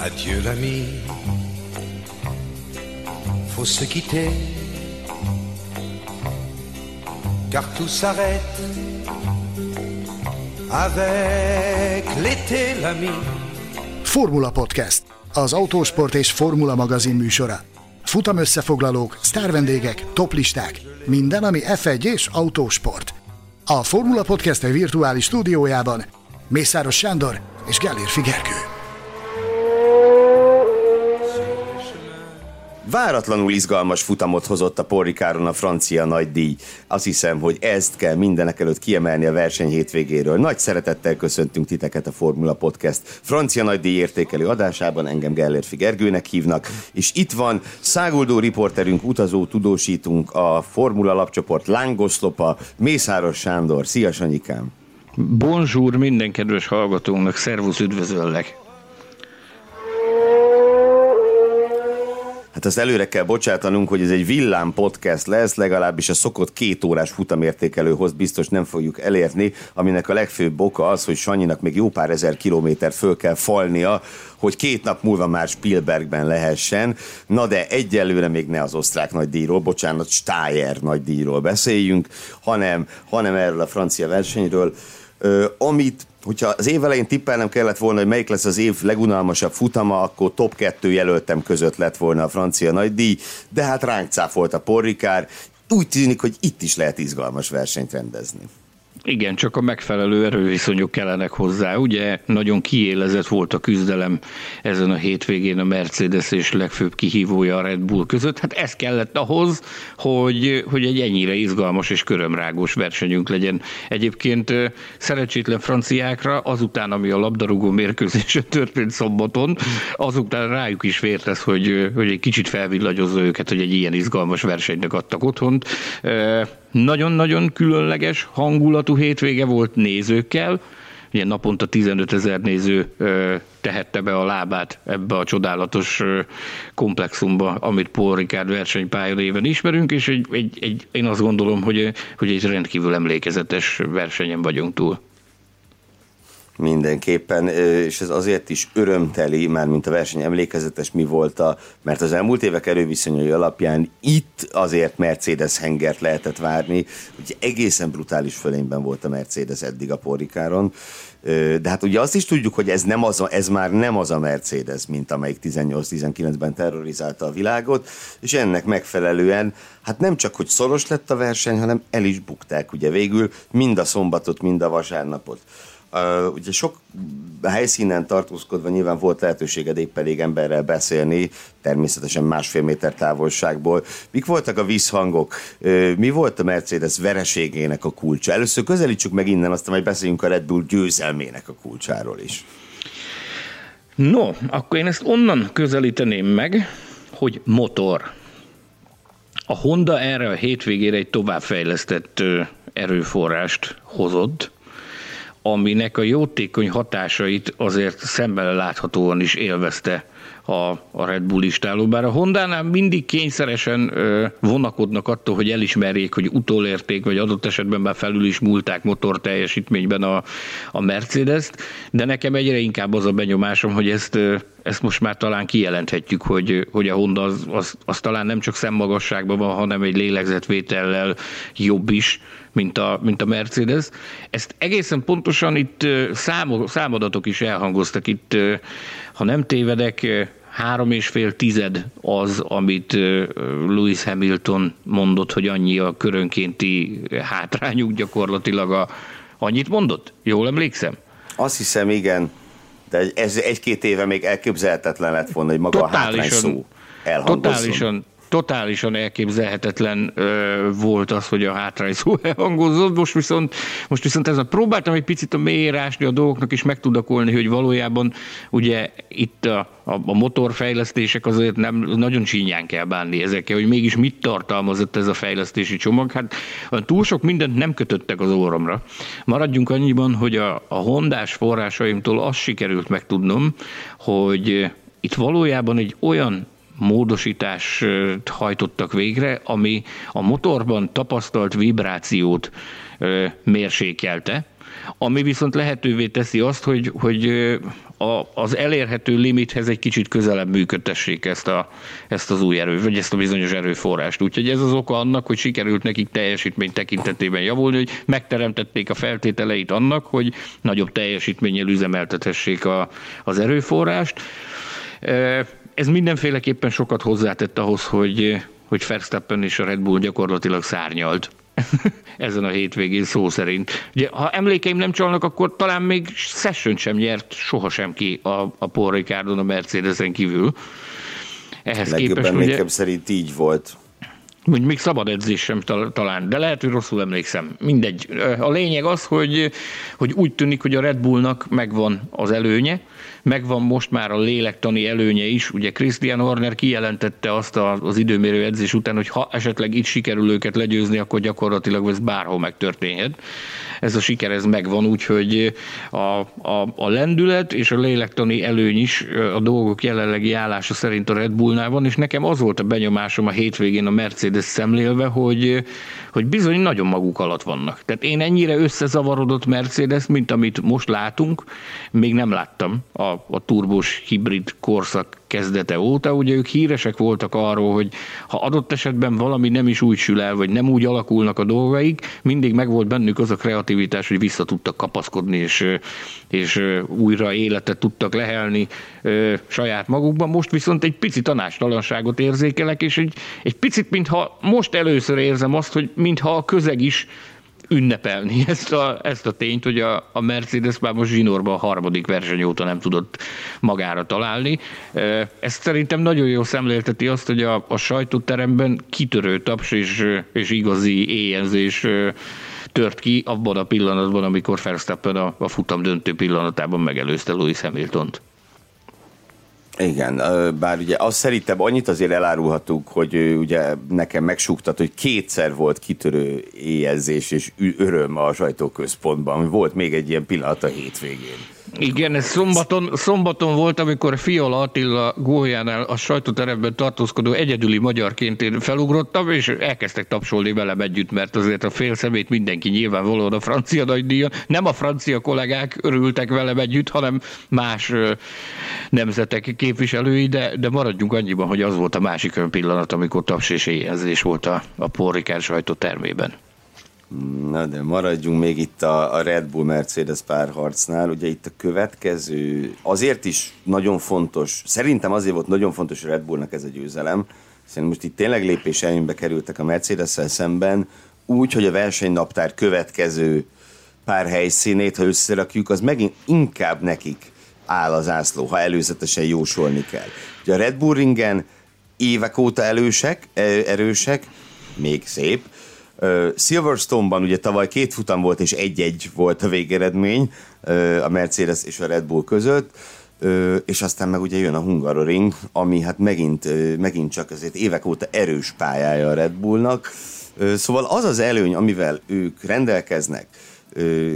Adieu l'ami, faut se quitter, car tout s'arrête avec l'été l'ami. Formula Podcast, az autósport és formula magazin műsora. Futam összefoglalók, sztárvendégek, toplisták, minden, ami F1 és autósport. A Formula Podcast virtuális stúdiójában Mészáros Sándor és Gellér Figerkő. Váratlanul izgalmas futamot hozott a Porrikáron a francia nagydíj. Azt hiszem, hogy ezt kell mindenek előtt kiemelni a verseny hétvégéről. Nagy szeretettel köszöntünk titeket a Formula Podcast francia nagydíj értékelő adásában, engem Gellérfi Gergőnek hívnak, és itt van száguldó riporterünk, utazó tudósítunk, a Formula lapcsoport lángoszlopa, Mészáros Sándor. Szia Sanyikám! Bonjour minden kedves hallgatónknak, szervusz, üdvözöllek! Hát azt előre kell bocsátanunk, hogy ez egy villám podcast lesz, legalábbis a szokott két órás futamértékelőhoz biztos nem fogjuk elérni, aminek a legfőbb oka az, hogy Sanyinak még jó pár ezer kilométer föl kell falnia, hogy két nap múlva már Spielbergben lehessen. Na de egyelőre még ne az osztrák nagydíjról, bocsánat, Steyer nagydíjról beszéljünk, hanem, hanem erről a francia versenyről, amit hogyha az év elején tippelnem kellett volna, hogy melyik lesz az év legunalmasabb futama, akkor top 2 jelöltem között lett volna a francia nagydíj, de hát ránk cáfolt a porrikár. Úgy tűnik, hogy itt is lehet izgalmas versenyt rendezni. Igen, csak a megfelelő erőviszonyok kellenek hozzá. Ugye nagyon kiélezett volt a küzdelem ezen a hétvégén a Mercedes és legfőbb kihívója a Red Bull között. Hát ez kellett ahhoz, hogy, hogy egy ennyire izgalmas és körömrágos versenyünk legyen. Egyébként szerencsétlen franciákra azután, ami a labdarúgó mérkőzésen történt szombaton, azután rájuk is vért ez, hogy, hogy egy kicsit felvillanyozza őket, hogy egy ilyen izgalmas versenynek adtak otthont. Nagyon-nagyon különleges hangulatú hétvége volt nézőkkel, ugye naponta 15 ezer néző tehette be a lábát ebbe a csodálatos komplexumba, amit Paul Ricard versenypálya néven ismerünk, és egy, egy, egy, én azt gondolom, hogy, hogy egy rendkívül emlékezetes versenyen vagyunk túl. Mindenképpen, és ez azért is örömteli, már mint a verseny emlékezetes mi volt a, mert az elmúlt évek erőviszonyai alapján itt azért Mercedes hengert lehetett várni, hogy egészen brutális fölényben volt a Mercedes eddig a Porikáron, de hát ugye azt is tudjuk, hogy ez, nem az a, ez már nem az a Mercedes, mint amelyik 18-19-ben terrorizálta a világot, és ennek megfelelően hát nem csak, hogy szoros lett a verseny, hanem el is bukták ugye végül mind a szombatot, mind a vasárnapot. Uh, ugye sok helyszínen tartózkodva nyilván volt lehetőséged épp elég emberrel beszélni, természetesen másfél méter távolságból. Mik voltak a visszhangok? Uh, mi volt a Mercedes vereségének a kulcsa? Először közelítsük meg innen, aztán majd beszéljünk a Red Bull győzelmének a kulcsáról is. No, akkor én ezt onnan közelíteném meg, hogy motor. A Honda erre a hétvégére egy továbbfejlesztett erőforrást hozott, aminek a jótékony hatásait azért szemmel láthatóan is élvezte a, a Red Bull istáló, bár a Honda-nál mindig kényszeresen ö, vonakodnak attól, hogy elismerjék, hogy utolérték, vagy adott esetben már felül is múlták motor teljesítményben a, a Mercedes-t, de nekem egyre inkább az a benyomásom, hogy ezt, ö, ezt most már talán kijelenthetjük, hogy, hogy a Honda az, az, az talán nem csak szemmagasságban van, hanem egy lélegzetvétellel jobb is, mint a, mint a Mercedes. Ezt egészen pontosan itt számok, számadatok is elhangoztak itt, ha nem tévedek, három és fél tized az, amit Lewis Hamilton mondott, hogy annyi a körönkénti hátrányuk gyakorlatilag a, annyit mondott? Jól emlékszem? Azt hiszem, igen. De ez egy-két éve még elképzelhetetlen lett volna, hogy maga totálisan, a hátrány szó elhangozzon. Totálisan, totálisan elképzelhetetlen ö, volt az, hogy a hátrány szó elhangozott. Most viszont, most viszont ezen próbáltam egy picit a mélyére ásni a dolgoknak, és megtudakolni, hogy valójában ugye itt a, a, a motorfejlesztések azért nem nagyon csínyán kell bánni ezekkel, hogy mégis mit tartalmazott ez a fejlesztési csomag. Hát túl sok mindent nem kötöttek az orromra. Maradjunk annyiban, hogy a, a hondás forrásaimtól azt sikerült megtudnom, hogy itt valójában egy olyan módosítást hajtottak végre, ami a motorban tapasztalt vibrációt mérsékelte, ami viszont lehetővé teszi azt, hogy, hogy a, az elérhető limithez egy kicsit közelebb működtessék ezt, a, ezt az új erő, vagy ezt a bizonyos erőforrást. Úgyhogy ez az oka annak, hogy sikerült nekik teljesítmény tekintetében javulni, hogy megteremtették a feltételeit annak, hogy nagyobb teljesítménnyel üzemeltetessék a, az erőforrást. Ez mindenféleképpen sokat hozzátett ahhoz, hogy, hogy Verstappen és a Red Bull gyakorlatilag szárnyalt ezen a hétvégén szó szerint. Ugye, ha emlékeim nem csalnak, akkor talán még session sem nyert sohasem ki a, a Paul Ricardon a Mercedesen kívül. Ehhez képest ugye, szerint így volt. Hogy még szabad edzés sem talán, de lehet, hogy rosszul emlékszem. Mindegy. A lényeg az, hogy, hogy úgy tűnik, hogy a Red Bullnak megvan az előnye, megvan most már a lélektani előnye is. Ugye Christian Horner kijelentette azt az időmérő edzés után, hogy ha esetleg itt sikerül őket legyőzni, akkor gyakorlatilag ez bárhol megtörténhet. Ez a siker ez megvan, úgyhogy a, a, a lendület és a lélektani előny is a dolgok jelenlegi állása szerint a Red Bullnál van, és nekem az volt a benyomásom a hétvégén a Mercedes szemlélve, hogy, hogy bizony nagyon maguk alatt vannak. Tehát én ennyire összezavarodott Mercedes, mint amit most látunk, még nem láttam a, a turbos hibrid korszak kezdete óta. Ugye ők híresek voltak arról, hogy ha adott esetben valami nem is úgy sül el, vagy nem úgy alakulnak a dolgaik, mindig megvolt bennük az a kreativitás, hogy vissza tudtak kapaszkodni, és, és újra életet tudtak lehelni saját magukban. Most viszont egy pici tanástalanságot érzékelek, és egy, egy picit, mintha most először érzem azt, hogy mintha a közeg is ünnepelni ezt a, ezt a tényt, hogy a, a Mercedes már most zsinórban a harmadik verseny óta nem tudott magára találni. Ez szerintem nagyon jó szemlélteti azt, hogy a, a sajtóteremben kitörő taps és, és igazi éjjelzés tört ki abban a pillanatban, amikor Verstappen a, a futam döntő pillanatában megelőzte Louis Hamilton-t. Igen, bár ugye azt szerintem annyit azért elárulhatunk, hogy ugye nekem megsúgtat, hogy kétszer volt kitörő éjjelzés és öröm a sajtóközpontban. Volt még egy ilyen pillanat a hétvégén. Igen, ez szombaton, szombaton volt, amikor Fiola Attila góljánál a sajtóteremben tartózkodó egyedüli magyarként én felugrottam, és elkezdtek tapsolni velem együtt, mert azért a fél szemét mindenki nyilvánvalóan a francia nagydíjon. Nem a francia kollégák örültek velem együtt, hanem más nemzetek képviselői, de, de maradjunk annyiban, hogy az volt a másik pillanat, amikor taps és éjjelzés volt a, a porrikár sajtótermében. Na de maradjunk még itt a, Red Bull Mercedes párharcnál. Ugye itt a következő, azért is nagyon fontos, szerintem azért volt nagyon fontos a Red Bullnak ez a győzelem, hiszen most itt tényleg lépés előnybe kerültek a mercedes szemben, úgy, hogy a versenynaptár következő pár helyszínét, ha összerakjuk, az megint inkább nekik áll az ászló, ha előzetesen jósolni kell. Ugye a Red Bull ringen évek óta elősek, erősek, még szép, Silverstone-ban ugye tavaly két futam volt, és egy-egy volt a végeredmény a Mercedes és a Red Bull között, és aztán meg ugye jön a Hungaroring, ami hát megint, megint csak azért évek óta erős pályája a Red Bullnak. Szóval az az előny, amivel ők rendelkeznek,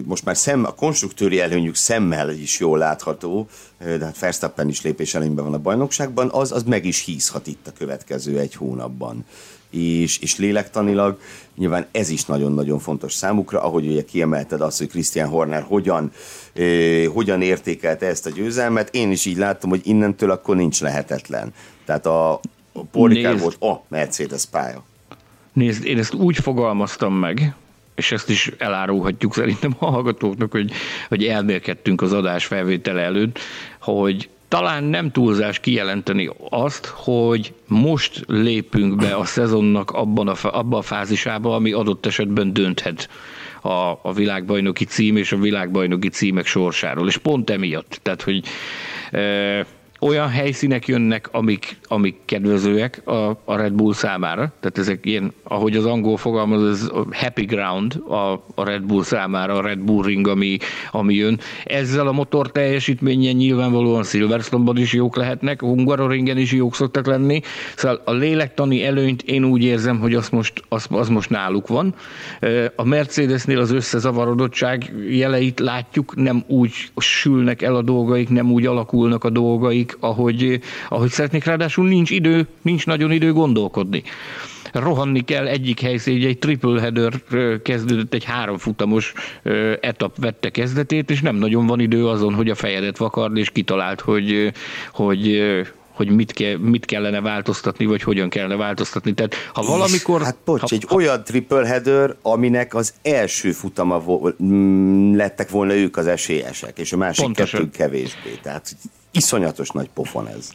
most már szem, a konstruktőri előnyük szemmel is jól látható, de hát Verstappen is lépés előnyben van a bajnokságban, az, az meg is hízhat itt a következő egy hónapban és, és lélektanilag nyilván ez is nagyon-nagyon fontos számukra, ahogy ugye kiemelted azt, hogy Christian Horner hogyan, eh, hogyan értékelte ezt a győzelmet, én is így láttam, hogy innentől akkor nincs lehetetlen. Tehát a, a Porrikár volt a Mercedes pálya. Nézd, én ezt úgy fogalmaztam meg, és ezt is elárulhatjuk szerintem a hallgatóknak, hogy, hogy elmélkedtünk az adás felvétele előtt, hogy talán nem túlzás kijelenteni azt, hogy most lépünk be a szezonnak abban a, abban a fázisába, ami adott esetben dönthet a, a világbajnoki cím és a világbajnoki címek sorsáról. És pont emiatt. Tehát, hogy e, olyan helyszínek jönnek, amik, amik kedvezőek a, a Red Bull számára. Tehát ezek ilyen, ahogy az angol fogalmaz, ez happy ground a, a Red Bull számára, a Red Bull ring, ami, ami jön. Ezzel a motor teljesítményen nyilvánvalóan Silverstone-ban is jók lehetnek, a Hungaroringen is jók szoktak lenni. Szóval a lélektani előnyt én úgy érzem, hogy az most, az, az most náluk van. A Mercedesnél az összezavarodottság jeleit látjuk, nem úgy sülnek el a dolgaik, nem úgy alakulnak a dolgaik, ahogy, ahogy szeretnék, ráadásul nincs idő, nincs nagyon idő gondolkodni. rohanni kell egyik helyszín, egy triple header kezdődött, egy háromfutamos etap vette kezdetét, és nem nagyon van idő azon, hogy a fejedet vakard, és kitalált, hogy, hogy hogy mit, ke, mit kellene változtatni, vagy hogyan kellene változtatni. Tehát ha valamikor... Hát bocs, ha, egy ha, olyan triple header, aminek az első futama vo- mm, lettek volna ők az esélyesek, és a másik pontosan. kettő kevésbé. Tehát iszonyatos nagy pofon ez.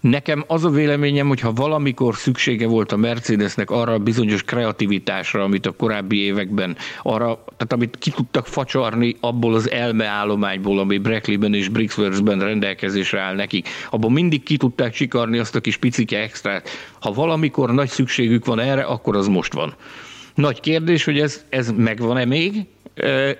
Nekem az a véleményem, hogy ha valamikor szüksége volt a Mercedesnek arra a bizonyos kreativitásra, amit a korábbi években, arra, tehát amit ki tudtak facsarni abból az elmeállományból, ami Brackleyben és Brixworthben rendelkezésre áll nekik, abban mindig ki tudták csikarni azt a kis picike extrát. Ha valamikor nagy szükségük van erre, akkor az most van. Nagy kérdés, hogy ez, ez megvan-e még,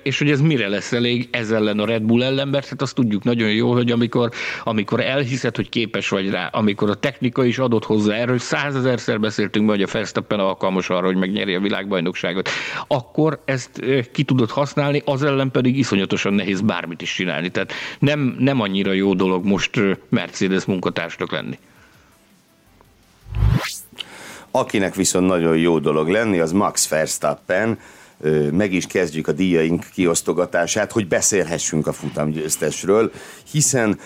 és hogy ez mire lesz elég ez ellen a Red Bull ellen, mert hát azt tudjuk nagyon jól, hogy amikor, amikor elhiszed, hogy képes vagy rá, amikor a technika is adott hozzá, erről százezerszer beszéltünk, hogy a Verstappen alkalmas arra, hogy megnyeri a világbajnokságot, akkor ezt ki tudod használni, az ellen pedig iszonyatosan nehéz bármit is csinálni. Tehát nem, nem annyira jó dolog most Mercedes munkatársnak lenni. Akinek viszont nagyon jó dolog lenni, az Max Verstappen, meg is kezdjük a díjaink kiosztogatását, hogy beszélhessünk a futamgyőztesről, hiszen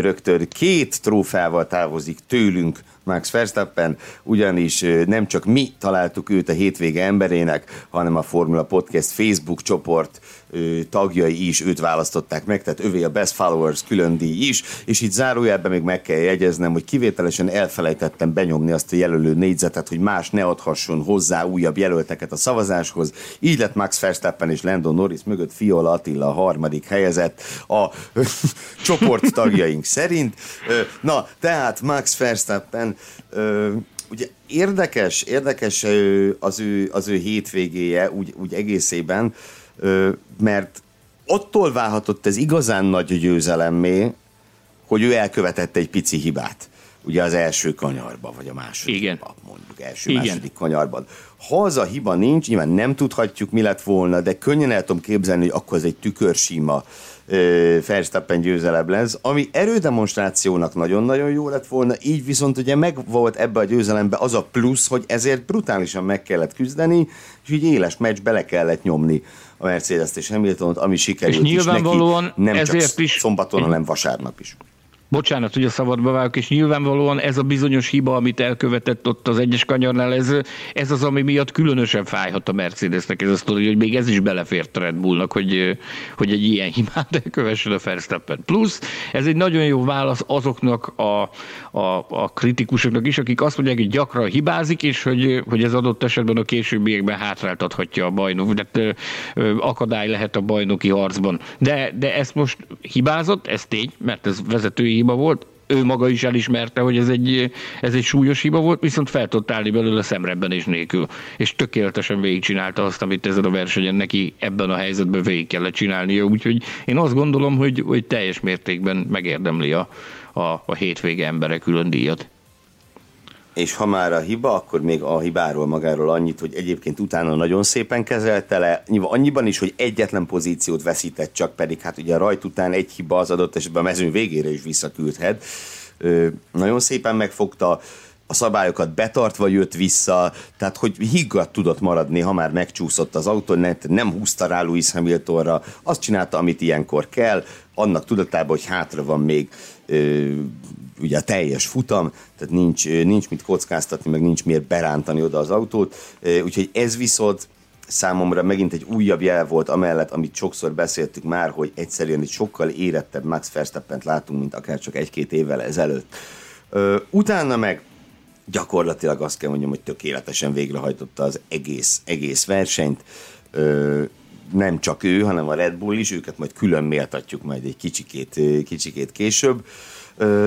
rögtön két trófával távozik tőlünk Max Verstappen, ugyanis nem csak mi találtuk őt a hétvége emberének, hanem a Formula Podcast Facebook csoport tagjai is őt választották meg, tehát övé a Best Followers külön díj is, és itt zárójelben még meg kell jegyeznem, hogy kivételesen elfelejtettem benyomni azt a jelölő négyzetet, hogy más ne adhasson hozzá újabb jelölteket a szavazáshoz. Így lett Max Verstappen és Landon Norris mögött Fiola Attila a harmadik helyezett a csoport tagjaink szerint. Na, tehát Max Verstappen ugye érdekes, érdekes az ő, az ő hétvégéje úgy, úgy egészében, mert attól válhatott ez igazán nagy győzelemmé, hogy ő elkövetett egy pici hibát. Ugye az első kanyarban, vagy a második, Igen. mondjuk első-második kanyarban. Ha az a hiba nincs, nyilván nem tudhatjuk, mi lett volna, de könnyen el tudom képzelni, hogy akkor ez egy tükörsíma Verstappen győzelem lesz, ami erődemonstrációnak nagyon-nagyon jó lett volna, így viszont ugye meg volt ebbe a győzelembe az a plusz, hogy ezért brutálisan meg kellett küzdeni, és így éles meccs bele kellett nyomni a Mercedes-t és Hamiltonot, ami sikerült és nyilvánvalóan is neki, nem ezért csak is, szombaton, hanem vasárnap is. Bocsánat, hogy a szabadba vágok, és nyilvánvalóan ez a bizonyos hiba, amit elkövetett ott az egyes kanyarnál, ez, ez az, ami miatt különösen fájhat a Mercedesnek ez a sztori, hogy még ez is belefért Red Bullnak, hogy, hogy egy ilyen hibát elkövessen a Verstappen. Plusz ez egy nagyon jó válasz azoknak a, a, a kritikusoknak is, akik azt mondják, hogy gyakran hibázik, és hogy, hogy ez adott esetben a későbbiekben hátráltathatja a bajnok, tehát akadály lehet a bajnoki harcban. De, de ezt most hibázott, ez tény, mert ez vezetői hiba volt, ő maga is elismerte, hogy ez egy, ez egy súlyos hiba volt, viszont fel tudott állni belőle szemrebben és nélkül. És tökéletesen végigcsinálta azt, amit ezen a versenyen neki ebben a helyzetben végig kellett csinálnia. Úgyhogy én azt gondolom, hogy, hogy teljes mértékben megérdemli a, a, a hétvége embere külön díjat és ha már a hiba, akkor még a hibáról magáról annyit, hogy egyébként utána nagyon szépen kezelte le, annyiban is, hogy egyetlen pozíciót veszített csak, pedig hát ugye rajt után egy hiba az adott esetben a mezőn végére is visszaküldhet. Ö, nagyon szépen megfogta, a szabályokat betartva jött vissza, tehát hogy higgadt tudott maradni, ha már megcsúszott az autó, nem húzta rá Louis Hamiltonra, azt csinálta, amit ilyenkor kell, annak tudatában, hogy hátra van még ö, ugye a teljes futam, tehát nincs, nincs mit kockáztatni, meg nincs miért berántani oda az autót, úgyhogy ez viszont számomra megint egy újabb jel volt amellett, amit sokszor beszéltük már, hogy egyszerűen egy sokkal érettebb Max Verstappen-t látunk, mint akár csak egy-két évvel ezelőtt. Utána meg gyakorlatilag azt kell mondjam, hogy tökéletesen végrehajtotta az egész, egész versenyt. Nem csak ő, hanem a Red Bull is, őket majd külön méltatjuk majd egy kicsikét, kicsikét később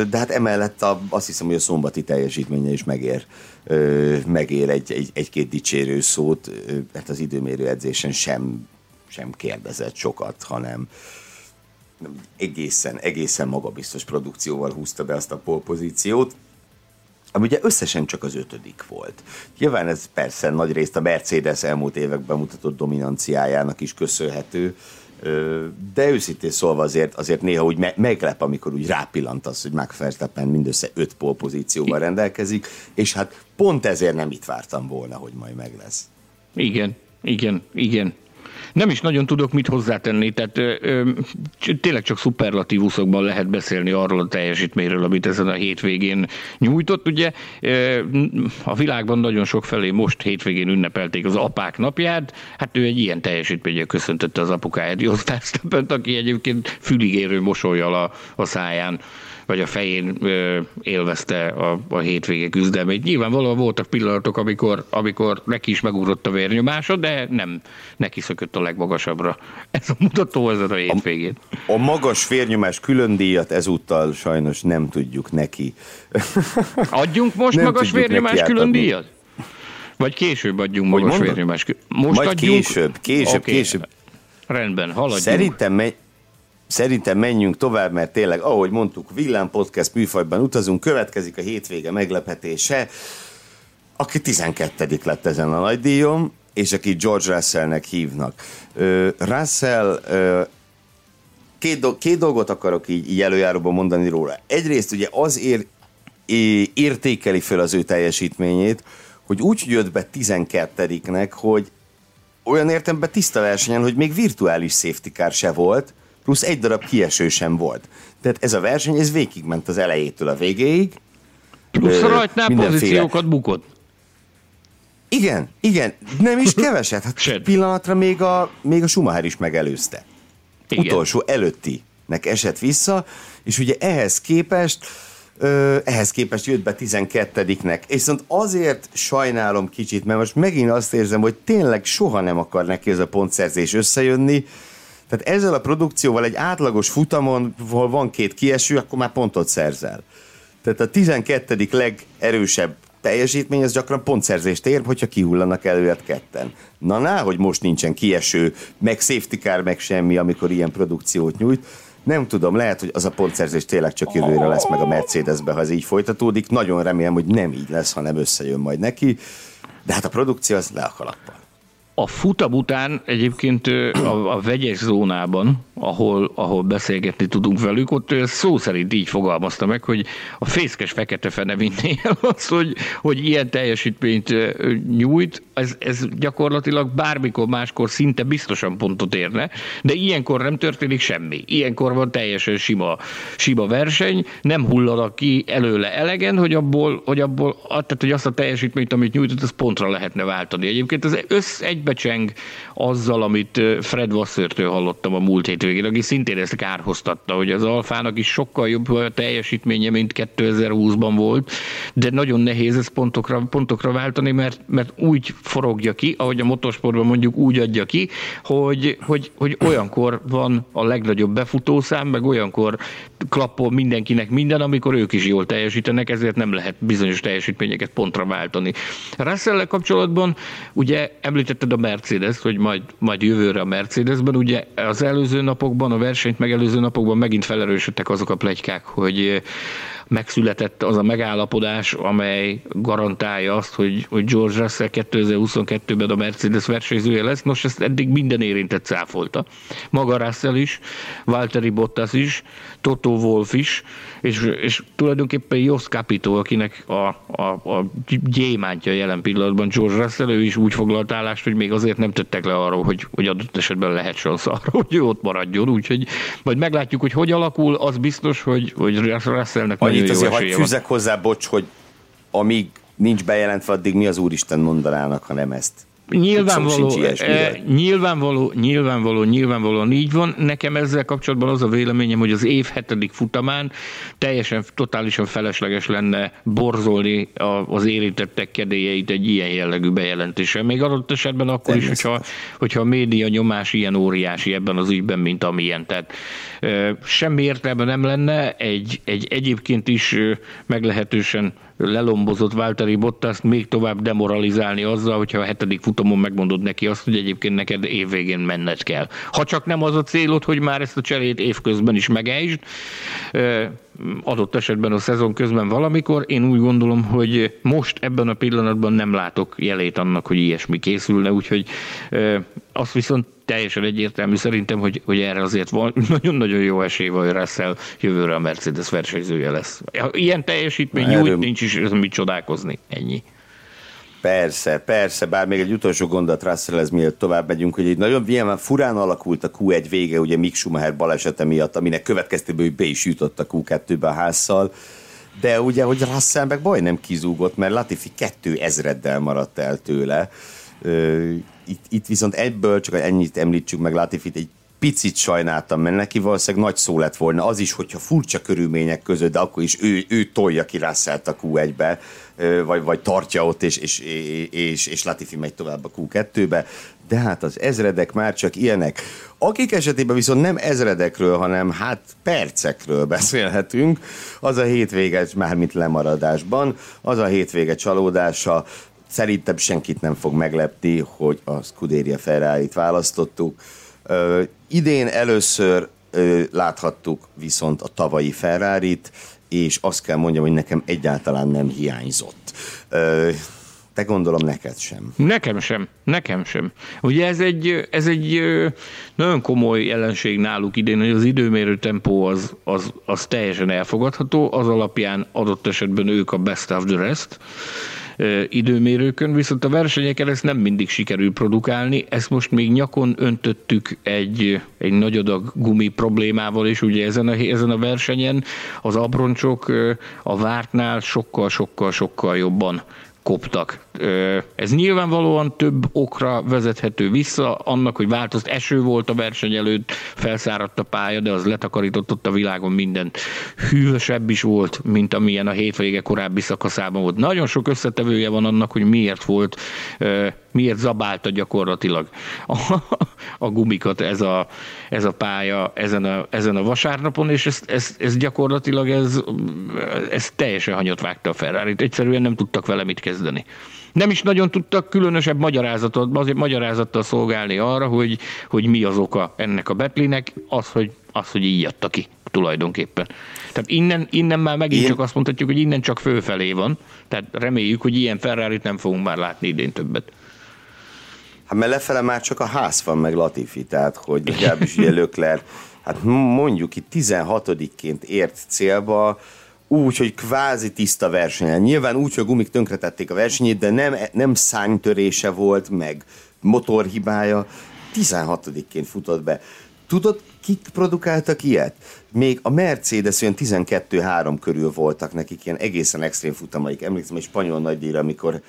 de hát emellett a, azt hiszem, hogy a szombati teljesítménye is megér, megér egy, egy, egy-két dicsérő szót, mert az időmérő edzésen sem, sem kérdezett sokat, hanem egészen, egészen magabiztos produkcióval húzta be azt a polpozíciót, ami ugye összesen csak az ötödik volt. Nyilván ez persze nagy részt a Mercedes elmúlt években mutatott dominanciájának is köszönhető, De őszintén szólva azért, azért néha úgy me- meglep, amikor úgy rápillantasz, hogy Max Verstappen mindössze öt polpozícióval rendelkezik, és hát pont ezért nem itt vártam volna, hogy majd meg lesz. Igen, igen, igen. Nem is nagyon tudok mit hozzátenni, tehát ö, ö, tényleg csak szuperlatívuszokban lehet beszélni arról a teljesítményről, amit ezen a hétvégén nyújtott. Ugye ö, a világban nagyon sok felé most hétvégén ünnepelték az apák napját, hát ő egy ilyen teljesítménye köszöntötte az apukáját, Jos aki egyébként füligérő mosolyal a, a száján vagy a fején élvezte a, a hétvége küzdelmét. Nyilvánvalóan voltak pillanatok, amikor, amikor neki is megugrott a vérnyomása, de nem neki szökött a legmagasabbra. Ez a mutató ezen a hétvégén. A, a magas vérnyomás külön díjat ezúttal sajnos nem tudjuk neki. Adjunk most nem magas vérnyomás külön díjat? Vagy később adjunk magas vérnyomás Most Majd adjunk? később, később, okay. később. Rendben, haladjunk. Szerintem, me- Szerintem menjünk tovább, mert tényleg, ahogy mondtuk, Villám Podcast műfajban utazunk, következik a hétvége meglepetése, aki 12 lett ezen a nagy díjon, és aki George Russellnek hívnak. Russell két, do- két dolgot akarok így, így előjáróban mondani róla. Egyrészt ugye azért értékeli fel az ő teljesítményét, hogy úgy jött be 12-nek, hogy olyan értemben tiszta versenyen, hogy még virtuális safety car se volt, plusz egy darab kieső sem volt. Tehát ez a verseny, ez végigment az elejétől a végéig. Plusz a rajtnál mindenféle... pozíciókat bukott. Igen, igen, nem is keveset. Hát Sed. pillanatra még a, még a Schumacher is megelőzte. Igen. Utolsó előttinek esett vissza, és ugye ehhez képest ö, ehhez képest jött be 12-nek. És viszont azért sajnálom kicsit, mert most megint azt érzem, hogy tényleg soha nem akar neki ez a pontszerzés összejönni, tehát ezzel a produkcióval egy átlagos futamon, ahol van két kieső, akkor már pontot szerzel. Tehát a 12. legerősebb teljesítmény az gyakran pontszerzést ér, hogyha kihullanak előtt ketten. Na, ná, hogy most nincsen kieső, meg safety car, meg semmi, amikor ilyen produkciót nyújt. Nem tudom, lehet, hogy az a pontszerzés tényleg csak jövőre lesz meg a Mercedesbe, ha ez így folytatódik. Nagyon remélem, hogy nem így lesz, hanem összejön majd neki. De hát a produkció az le a kalappal. A futam után egyébként a, a vegyes zónában, ahol, ahol beszélgetni tudunk velük, ott szó szerint így fogalmazta meg, hogy a fészkes fekete fene vinné el az, hogy, hogy ilyen teljesítményt nyújt, ez, ez gyakorlatilag bármikor máskor szinte biztosan pontot érne, de ilyenkor nem történik semmi. Ilyenkor van teljesen sima, sima verseny, nem hullanak ki előle elegen, hogy abból, hogy abból tehát, hogy azt a teljesítményt, amit nyújtott, az pontra lehetne váltani. Egyébként az össz egybecseng azzal, amit Fred Wassertől hallottam a múlt hétvégén, aki szintén ezt kárhoztatta, hogy az Alfának is sokkal jobb a teljesítménye, mint 2020-ban volt, de nagyon nehéz ezt pontokra, pontokra váltani, mert, mert úgy forogja ki, ahogy a motorsportban mondjuk úgy adja ki, hogy, hogy, hogy olyankor van a legnagyobb befutószám, meg olyankor klappol mindenkinek minden, amikor ők is jól teljesítenek, ezért nem lehet bizonyos teljesítményeket pontra váltani. russell kapcsolatban ugye említetted a Mercedes, hogy majd, majd jövőre a Mercedesben, ugye az előző napokban, a versenyt megelőző napokban megint felerősödtek azok a plegykák, hogy megszületett az a megállapodás, amely garantálja azt, hogy, hogy George Russell 2022-ben a Mercedes versenyzője lesz. Nos, ezt eddig minden érintett cáfolta. Maga Russell is, Valtteri Bottas is, Toto Wolf is, és, és tulajdonképpen Jos Capito, akinek a, a, a gyémántja jelen pillanatban George Russell, ő is úgy foglalt állást, hogy még azért nem tettek le arról, hogy, hogy adott esetben lehet szansz arra, hogy ő ott maradjon, úgyhogy majd meglátjuk, hogy hogy alakul, az biztos, hogy, hogy Russellnek Annyit azért hogy fűzek hozzá, bocs, hogy amíg nincs bejelentve, addig mi az Úristen mondanának, ha nem ezt? Nyilvánvaló, e, nyilvánvaló, nyilvánvaló, nyilvánvalóan így van. Nekem ezzel kapcsolatban az a véleményem, hogy az év hetedik futamán teljesen, totálisan felesleges lenne borzolni az érintettek kedélyeit egy ilyen jellegű bejelentéssel. Még adott esetben akkor is, hogyha, hogyha a média nyomás ilyen óriási ebben az ügyben, mint amilyen. Tehát e, semmi értelme nem lenne egy, egy egyébként is meglehetősen lelombozott Válteri Bottas még tovább demoralizálni azzal, hogyha a hetedik futamon megmondod neki azt, hogy egyébként neked évvégén menned kell. Ha csak nem az a célod, hogy már ezt a cserét évközben is megejtsd, adott esetben a szezon közben valamikor, én úgy gondolom, hogy most ebben a pillanatban nem látok jelét annak, hogy ilyesmi készülne, úgyhogy azt viszont teljesen egyértelmű szerintem, hogy, hogy erre azért van nagyon-nagyon jó esély van, hogy Russell jövőre a Mercedes versenyzője lesz. Ilyen teljesítmény nyújt, nincs is mit csodálkozni. Ennyi. Persze, persze, bár még egy utolsó gondot Russell, ez miért tovább megyünk, hogy egy nagyon ilyen furán alakult a Q1 vége, ugye Mick Schumacher balesete miatt, aminek következtében ő be is jutott a Q2-be a házszal, de ugye, hogy Russell meg baj nem kizúgott, mert Latifi kettő ezreddel maradt el tőle. Itt, itt viszont ebből csak ennyit említsük meg Latifit, egy picit sajnáltam, mert neki valószínűleg nagy szó lett volna az is, hogyha furcsa körülmények között, de akkor is ő, ő tolja ki russell a Q1-be, vagy, vagy tartja ott, és, és, és, és Latifi megy tovább a Q2-be, de hát az ezredek már csak ilyenek. Akik esetében viszont nem ezredekről, hanem hát percekről beszélhetünk, az a hétvége, mármint lemaradásban, az a hétvége csalódása, szerintem senkit nem fog meglepni, hogy a Scuderia Ferrari-t választottuk. Ö, idén először ö, láthattuk viszont a tavalyi ferrari és azt kell mondjam, hogy nekem egyáltalán nem hiányzott. Ö, te gondolom neked sem. Nekem sem, nekem sem. Ugye ez egy, ez egy nagyon komoly jelenség náluk idén, hogy az időmérő tempó az, az, az teljesen elfogadható, az alapján adott esetben ők a best of the rest időmérőkön, viszont a versenyeken ezt nem mindig sikerül produkálni, ezt most még nyakon öntöttük egy, egy nagy adag gumi problémával, és ugye ezen a, ezen a versenyen az abroncsok a vártnál sokkal-sokkal-sokkal jobban koptak. Ez nyilvánvalóan több okra vezethető vissza, annak, hogy változt eső volt a verseny előtt, felszáradt a pálya, de az letakarított ott a világon minden hűvösebb is volt, mint amilyen a hétvége korábbi szakaszában volt. Nagyon sok összetevője van annak, hogy miért volt, miért zabálta gyakorlatilag a, a gumikat ez a, ez a pálya ezen a, ezen a vasárnapon, és ez, ez, ez gyakorlatilag ez, ez teljesen hanyat vágta a ferrari Egyszerűen nem tudtak vele mit kezdeni nem is nagyon tudtak különösebb magyarázatot, azért magyarázattal szolgálni arra, hogy, hogy mi az oka ennek a betlinek, az, hogy, az, hogy így adta ki tulajdonképpen. Tehát innen, innen már megint Én... csak azt mondhatjuk, hogy innen csak fölfelé van, tehát reméljük, hogy ilyen ferrari nem fogunk már látni idén többet. Hát mert lefele már csak a ház van meg Latifi, tehát hogy legalábbis ugye Lökler, hát mondjuk itt 16-ként ért célba, úgy, hogy kvázi tiszta versenyen. Nyilván úgy, hogy a gumik tönkretették a versenyét, de nem, nem szánytörése volt, meg motorhibája. 16-ként futott be. Tudod, kik produkáltak ilyet? Még a Mercedes olyan 12-3 körül voltak nekik ilyen egészen extrém futamaik. Emlékszem egy spanyol nagydíjra, amikor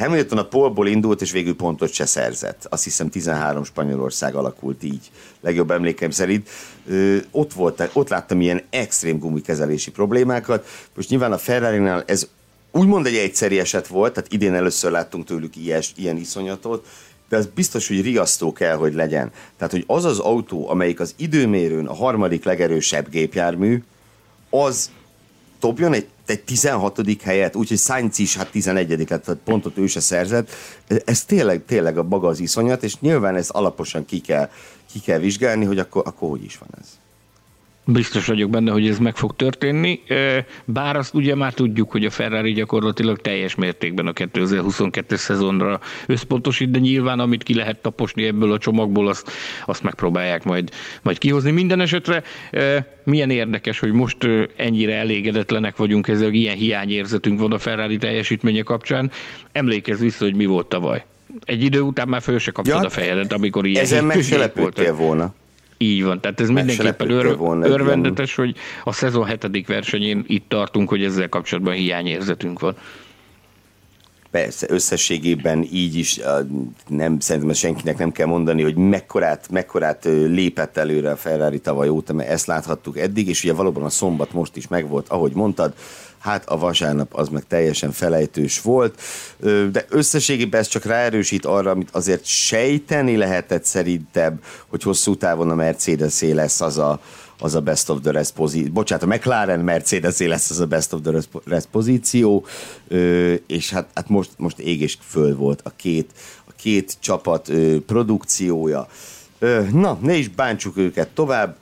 Hamilton a polból indult, és végül pontot se szerzett. Azt hiszem 13 Spanyolország alakult így, legjobb emlékeim szerint. Ö, ott, volt, ott láttam ilyen extrém gumikezelési problémákat. Most nyilván a ferrari ez úgymond egy egyszeri eset volt, tehát idén először láttunk tőlük ilyes, ilyen iszonyatot, de az biztos, hogy riasztó kell, hogy legyen. Tehát, hogy az az autó, amelyik az időmérőn a harmadik legerősebb gépjármű, az dobjon egy, egy 16. helyet, úgyhogy Sainz is hát 11. lett, tehát pontot ő se szerzett. Ez tényleg, tényleg a maga az iszonyat, és nyilván ezt alaposan ki kell, ki kell vizsgálni, hogy akkor, akkor hogy is van ez. Biztos vagyok benne, hogy ez meg fog történni, bár azt ugye már tudjuk, hogy a Ferrari gyakorlatilag teljes mértékben a 2022 szezonra összpontosít, de nyilván amit ki lehet taposni ebből a csomagból, azt, azt megpróbálják majd, majd kihozni. Minden esetre milyen érdekes, hogy most ennyire elégedetlenek vagyunk ezzel, ilyen hiányérzetünk van a Ferrari teljesítménye kapcsán. Emlékezz vissza, hogy mi volt tavaly. Egy idő után már föl se kaptad ja, a fejedet, amikor ilyen Ezen meg se volna. Így van, tehát ez Meg mindenképpen ör, örvendetes, hogy a szezon hetedik versenyén itt tartunk, hogy ezzel kapcsolatban hiányérzetünk van. Persze, összességében így is nem, szerintem senkinek nem kell mondani, hogy mekkorát, mekkorát lépett előre a Ferrari tavaly óta, mert ezt láthattuk eddig, és ugye valóban a szombat most is megvolt, ahogy mondtad, hát a vasárnap az meg teljesen felejtős volt, de összességében ez csak ráerősít arra, amit azért sejteni lehetett szerintem, hogy hosszú távon a mercedes lesz az a, az a best of the rest pozíció. Bocsánat, a McLaren mercedes lesz az a best of the rest pozíció, és hát, hát most, most ég és föl volt a két, a két csapat produkciója. Na, ne is bántsuk őket tovább,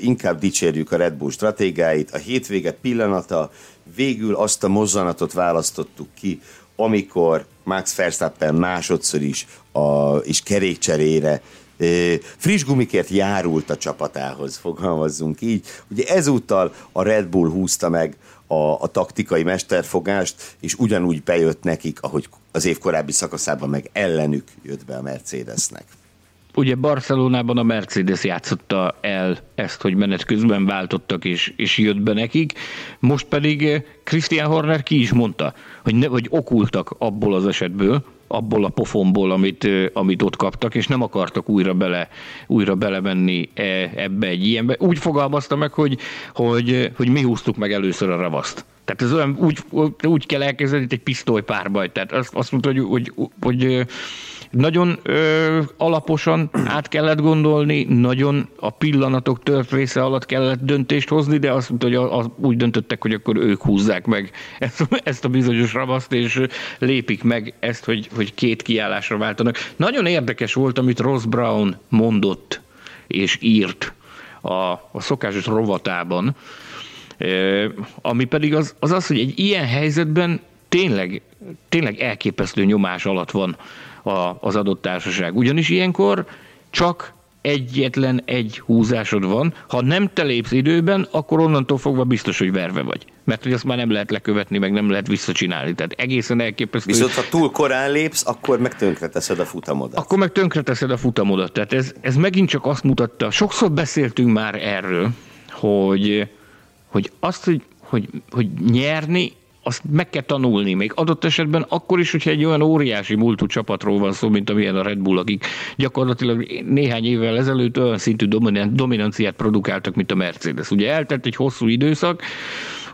inkább dicsérjük a Red Bull stratégáit. A hétvége pillanata, végül azt a mozzanatot választottuk ki, amikor Max Verstappen másodszor is a, is kerékcserére friss gumikért járult a csapatához, fogalmazzunk így. Ugye ezúttal a Red Bull húzta meg a, a taktikai mesterfogást, és ugyanúgy bejött nekik, ahogy az év korábbi szakaszában meg ellenük jött be a Mercedesnek. Ugye Barcelonában a Mercedes játszotta el ezt, hogy menet közben váltottak, és, és jött be nekik. Most pedig Christian Horner ki is mondta, hogy, ne, hogy okultak abból az esetből, abból a pofonból, amit, amit ott kaptak, és nem akartak újra, bele, újra belemenni e, ebbe egy ilyenbe. Úgy fogalmazta meg, hogy, hogy, hogy mi húztuk meg először a ravaszt. Tehát ez olyan, úgy, úgy kell elkezdeni, egy pisztoly párbaj. Tehát azt, azt mondta, hogy, hogy, hogy nagyon ö, alaposan át kellett gondolni, nagyon a pillanatok tört része alatt kellett döntést hozni, de azt mondta, hogy a, a, úgy döntöttek, hogy akkor ők húzzák meg ezt, ezt a bizonyos ravaszt, és lépik meg ezt, hogy, hogy két kiállásra váltanak. Nagyon érdekes volt, amit Ross Brown mondott és írt a, a szokásos rovatában, ami pedig az, az az, hogy egy ilyen helyzetben tényleg, tényleg elképesztő nyomás alatt van a, az adott társaság. Ugyanis ilyenkor csak egyetlen egy húzásod van. Ha nem te lépsz időben, akkor onnantól fogva biztos, hogy verve vagy. Mert hogy azt már nem lehet lekövetni, meg nem lehet visszacsinálni. Tehát egészen elképesztő. Viszont ha túl korán lépsz, akkor meg tönkreteszed a futamodat. Akkor meg tönkreteszed a futamodat. Tehát ez, ez megint csak azt mutatta, sokszor beszéltünk már erről, hogy, hogy azt, hogy, hogy, hogy nyerni azt meg kell tanulni, még adott esetben akkor is, hogyha egy olyan óriási múltú csapatról van szó, mint amilyen a Red Bull, akik gyakorlatilag néhány évvel ezelőtt olyan szintű dominanciát produkáltak, mint a Mercedes. Ugye eltelt egy hosszú időszak,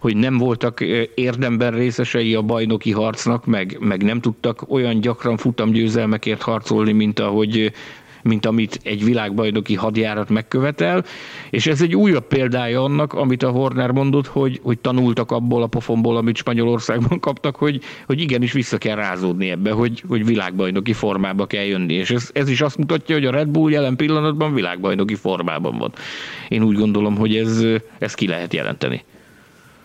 hogy nem voltak érdemben részesei a bajnoki harcnak, meg, meg nem tudtak olyan gyakran futamgyőzelmekért harcolni, mint ahogy mint amit egy világbajnoki hadjárat megkövetel, és ez egy újabb példája annak, amit a Horner mondott, hogy, hogy tanultak abból a pofonból, amit Spanyolországban kaptak, hogy, hogy igenis vissza kell rázódni ebbe, hogy, hogy világbajnoki formába kell jönni. És ez, ez is azt mutatja, hogy a Red Bull jelen pillanatban világbajnoki formában van. Én úgy gondolom, hogy ez, ez ki lehet jelenteni.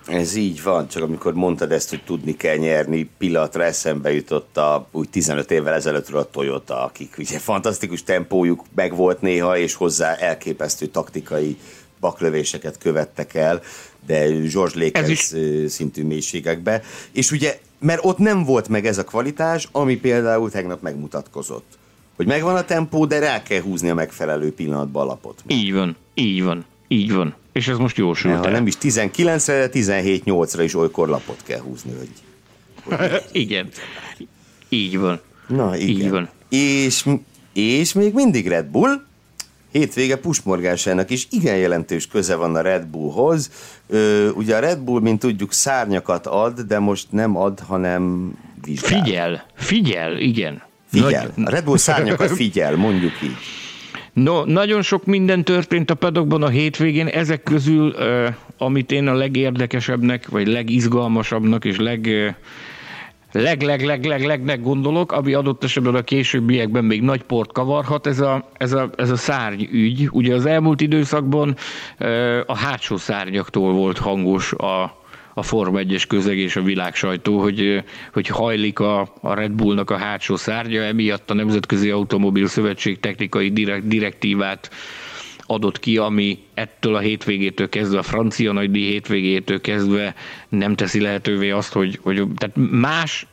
Ez így van, csak amikor mondtad ezt, hogy tudni kell nyerni, pillanatra eszembe jutott a úgy 15 évvel ezelőttről a Toyota, akik ugye fantasztikus tempójuk meg volt néha, és hozzá elképesztő taktikai baklövéseket követtek el, de George Lakers szintű mélységekbe. És ugye, mert ott nem volt meg ez a kvalitás, ami például tegnap megmutatkozott. Hogy megvan a tempó, de rá kell húzni a megfelelő pillanatban a lapot. Így van, így van, így van. És ez most jósult Ha nem is 19-re, 17-8-ra is olykor lapot kell húzni, hogy... hogy igen. Így van. Na, igen. Így van. És, és még mindig Red Bull, hétvége pusmorgásának is igen jelentős köze van a Red Bullhoz. Ö, ugye a Red Bull, mint tudjuk, szárnyakat ad, de most nem ad, hanem vizsgál. Figyel, figyel, igen. Figyel. Nagy... A Red Bull szárnyakat figyel, mondjuk így. No, nagyon sok minden történt a padokban a hétvégén, ezek közül, amit én a legérdekesebbnek, vagy legizgalmasabbnak és leg, leg, leg, leg, leg, legnek gondolok, ami adott esetben a későbbiekben még nagy port kavarhat, ez a, ez a, ez a szárny ügy. Ugye az elmúlt időszakban a hátsó szárnyaktól volt hangos a, a Forma 1-es közeg és a világ sajtó, hogy, hogy hajlik a, a Red Bullnak a hátsó szárnya, emiatt a Nemzetközi Automobil Szövetség technikai direkt, direktívát adott ki, ami ettől a hétvégétől kezdve, a francia nagydíj hétvégétől kezdve nem teszi lehetővé azt, hogy, hogy tehát más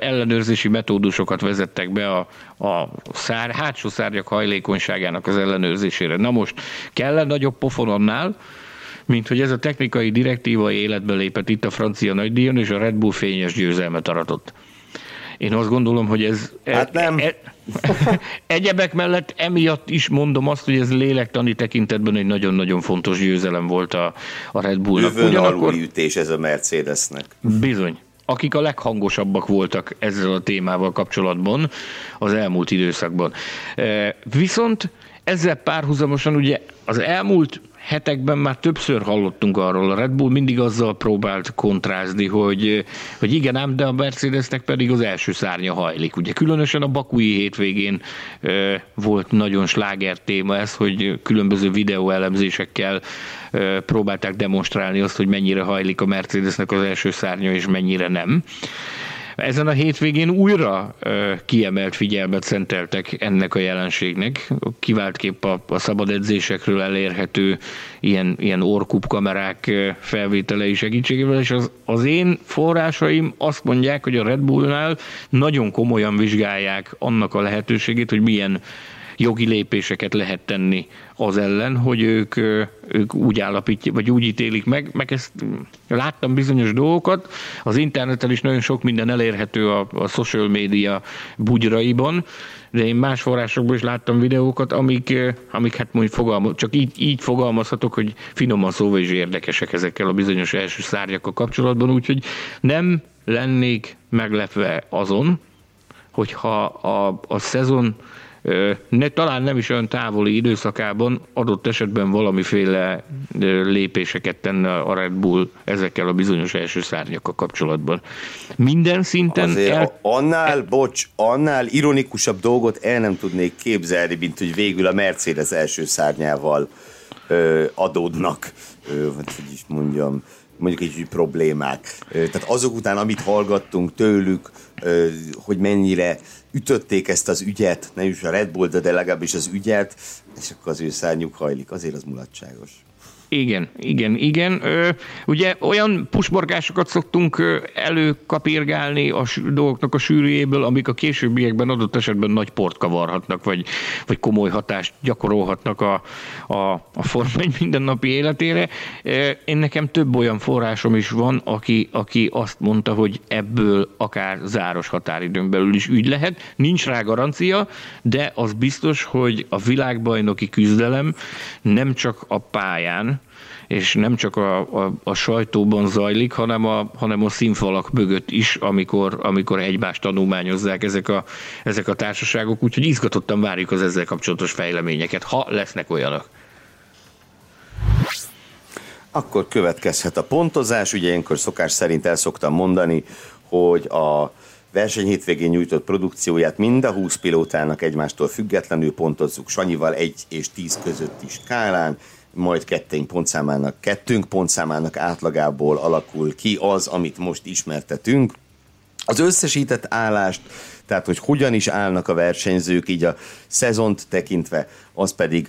ellenőrzési metódusokat vezettek be a, a szár, hátsó szárnyak hajlékonyságának az ellenőrzésére. Na most kell nagyobb pofon annál, mint hogy ez a technikai direktíva életbe lépett itt a francia nagydíjon, és a Red Bull fényes győzelmet aratott. Én azt gondolom, hogy ez... Hát nem. E, e, egyebek mellett emiatt is mondom azt, hogy ez lélektani tekintetben egy nagyon-nagyon fontos győzelem volt a, a Red Bullnak. Jövőn Ugyanakkor, ütés ez a Mercedesnek. Bizony. Akik a leghangosabbak voltak ezzel a témával kapcsolatban az elmúlt időszakban. E, viszont ezzel párhuzamosan ugye az elmúlt hetekben már többször hallottunk arról, a Red Bull mindig azzal próbált kontrázni, hogy, hogy igen ám, de a Mercedesnek pedig az első szárnya hajlik. Ugye különösen a bakui hétvégén volt nagyon sláger téma ez, hogy különböző videóelemzésekkel próbálták demonstrálni azt, hogy mennyire hajlik a Mercedesnek az első szárnya, és mennyire nem. Ezen a hétvégén újra kiemelt figyelmet szenteltek ennek a jelenségnek, kiváltképp a, a szabad edzésekről elérhető ilyen, ilyen orkup kamerák felvételei segítségével, és az, az én forrásaim azt mondják, hogy a Red Bullnál nagyon komolyan vizsgálják annak a lehetőségét, hogy milyen jogi lépéseket lehet tenni az ellen, hogy ők, ők úgy állapítják, vagy úgy ítélik meg, meg ezt láttam bizonyos dolgokat, az interneten is nagyon sok minden elérhető a, a social media bugyraiban, de én más forrásokból is láttam videókat, amik, amik hát mondjuk fogalmaz, csak így, így fogalmazhatok, hogy finoman szóval is érdekesek ezekkel a bizonyos első szárnyakkal kapcsolatban, úgyhogy nem lennék meglepve azon, hogyha a, a szezon ne, talán nem is olyan távoli időszakában adott esetben valamiféle lépéseket tenne a Red Bull ezekkel a bizonyos első szárnyakkal kapcsolatban. Minden szinten... Azért el... annál, el... bocs, annál ironikusabb dolgot el nem tudnék képzelni, mint hogy végül a Mercedes első szárnyával ö, adódnak, ö, hogy is mondjam, mondjuk egy problémák. Tehát azok után, amit hallgattunk tőlük, hogy mennyire ütötték ezt az ügyet, nem is a Red Bull, de legalábbis az ügyet, és akkor az ő szárnyuk hajlik, azért az mulatságos. Igen, igen, igen. Ö, ugye olyan pusborgásokat szoktunk előkapírgálni a dolgoknak a sűrűjéből, amik a későbbiekben adott esetben nagy port kavarhatnak, vagy, vagy komoly hatást gyakorolhatnak a, a, a Forma mindennapi életére. Én nekem több olyan forrásom is van, aki, aki azt mondta, hogy ebből akár záros határidőn belül is ügy lehet. Nincs rá garancia, de az biztos, hogy a világbajnoki küzdelem nem csak a pályán, és nem csak a, a, a sajtóban zajlik, hanem a, hanem a színfalak mögött is, amikor, amikor egymást tanulmányozzák ezek a, ezek a társaságok, úgyhogy izgatottan várjuk az ezzel kapcsolatos fejleményeket, ha lesznek olyanok. Akkor következhet a pontozás, ugye ilyenkor szokás szerint el szoktam mondani, hogy a verseny hétvégén nyújtott produkcióját mind a 20 pilótának egymástól függetlenül pontozzuk Sanyival 1 és 10 közötti skálán, majd ketténk pontszámának, kettőnk pontszámának átlagából alakul ki az, amit most ismertetünk. Az összesített állást, tehát hogy hogyan is állnak a versenyzők, így a szezont tekintve, az pedig,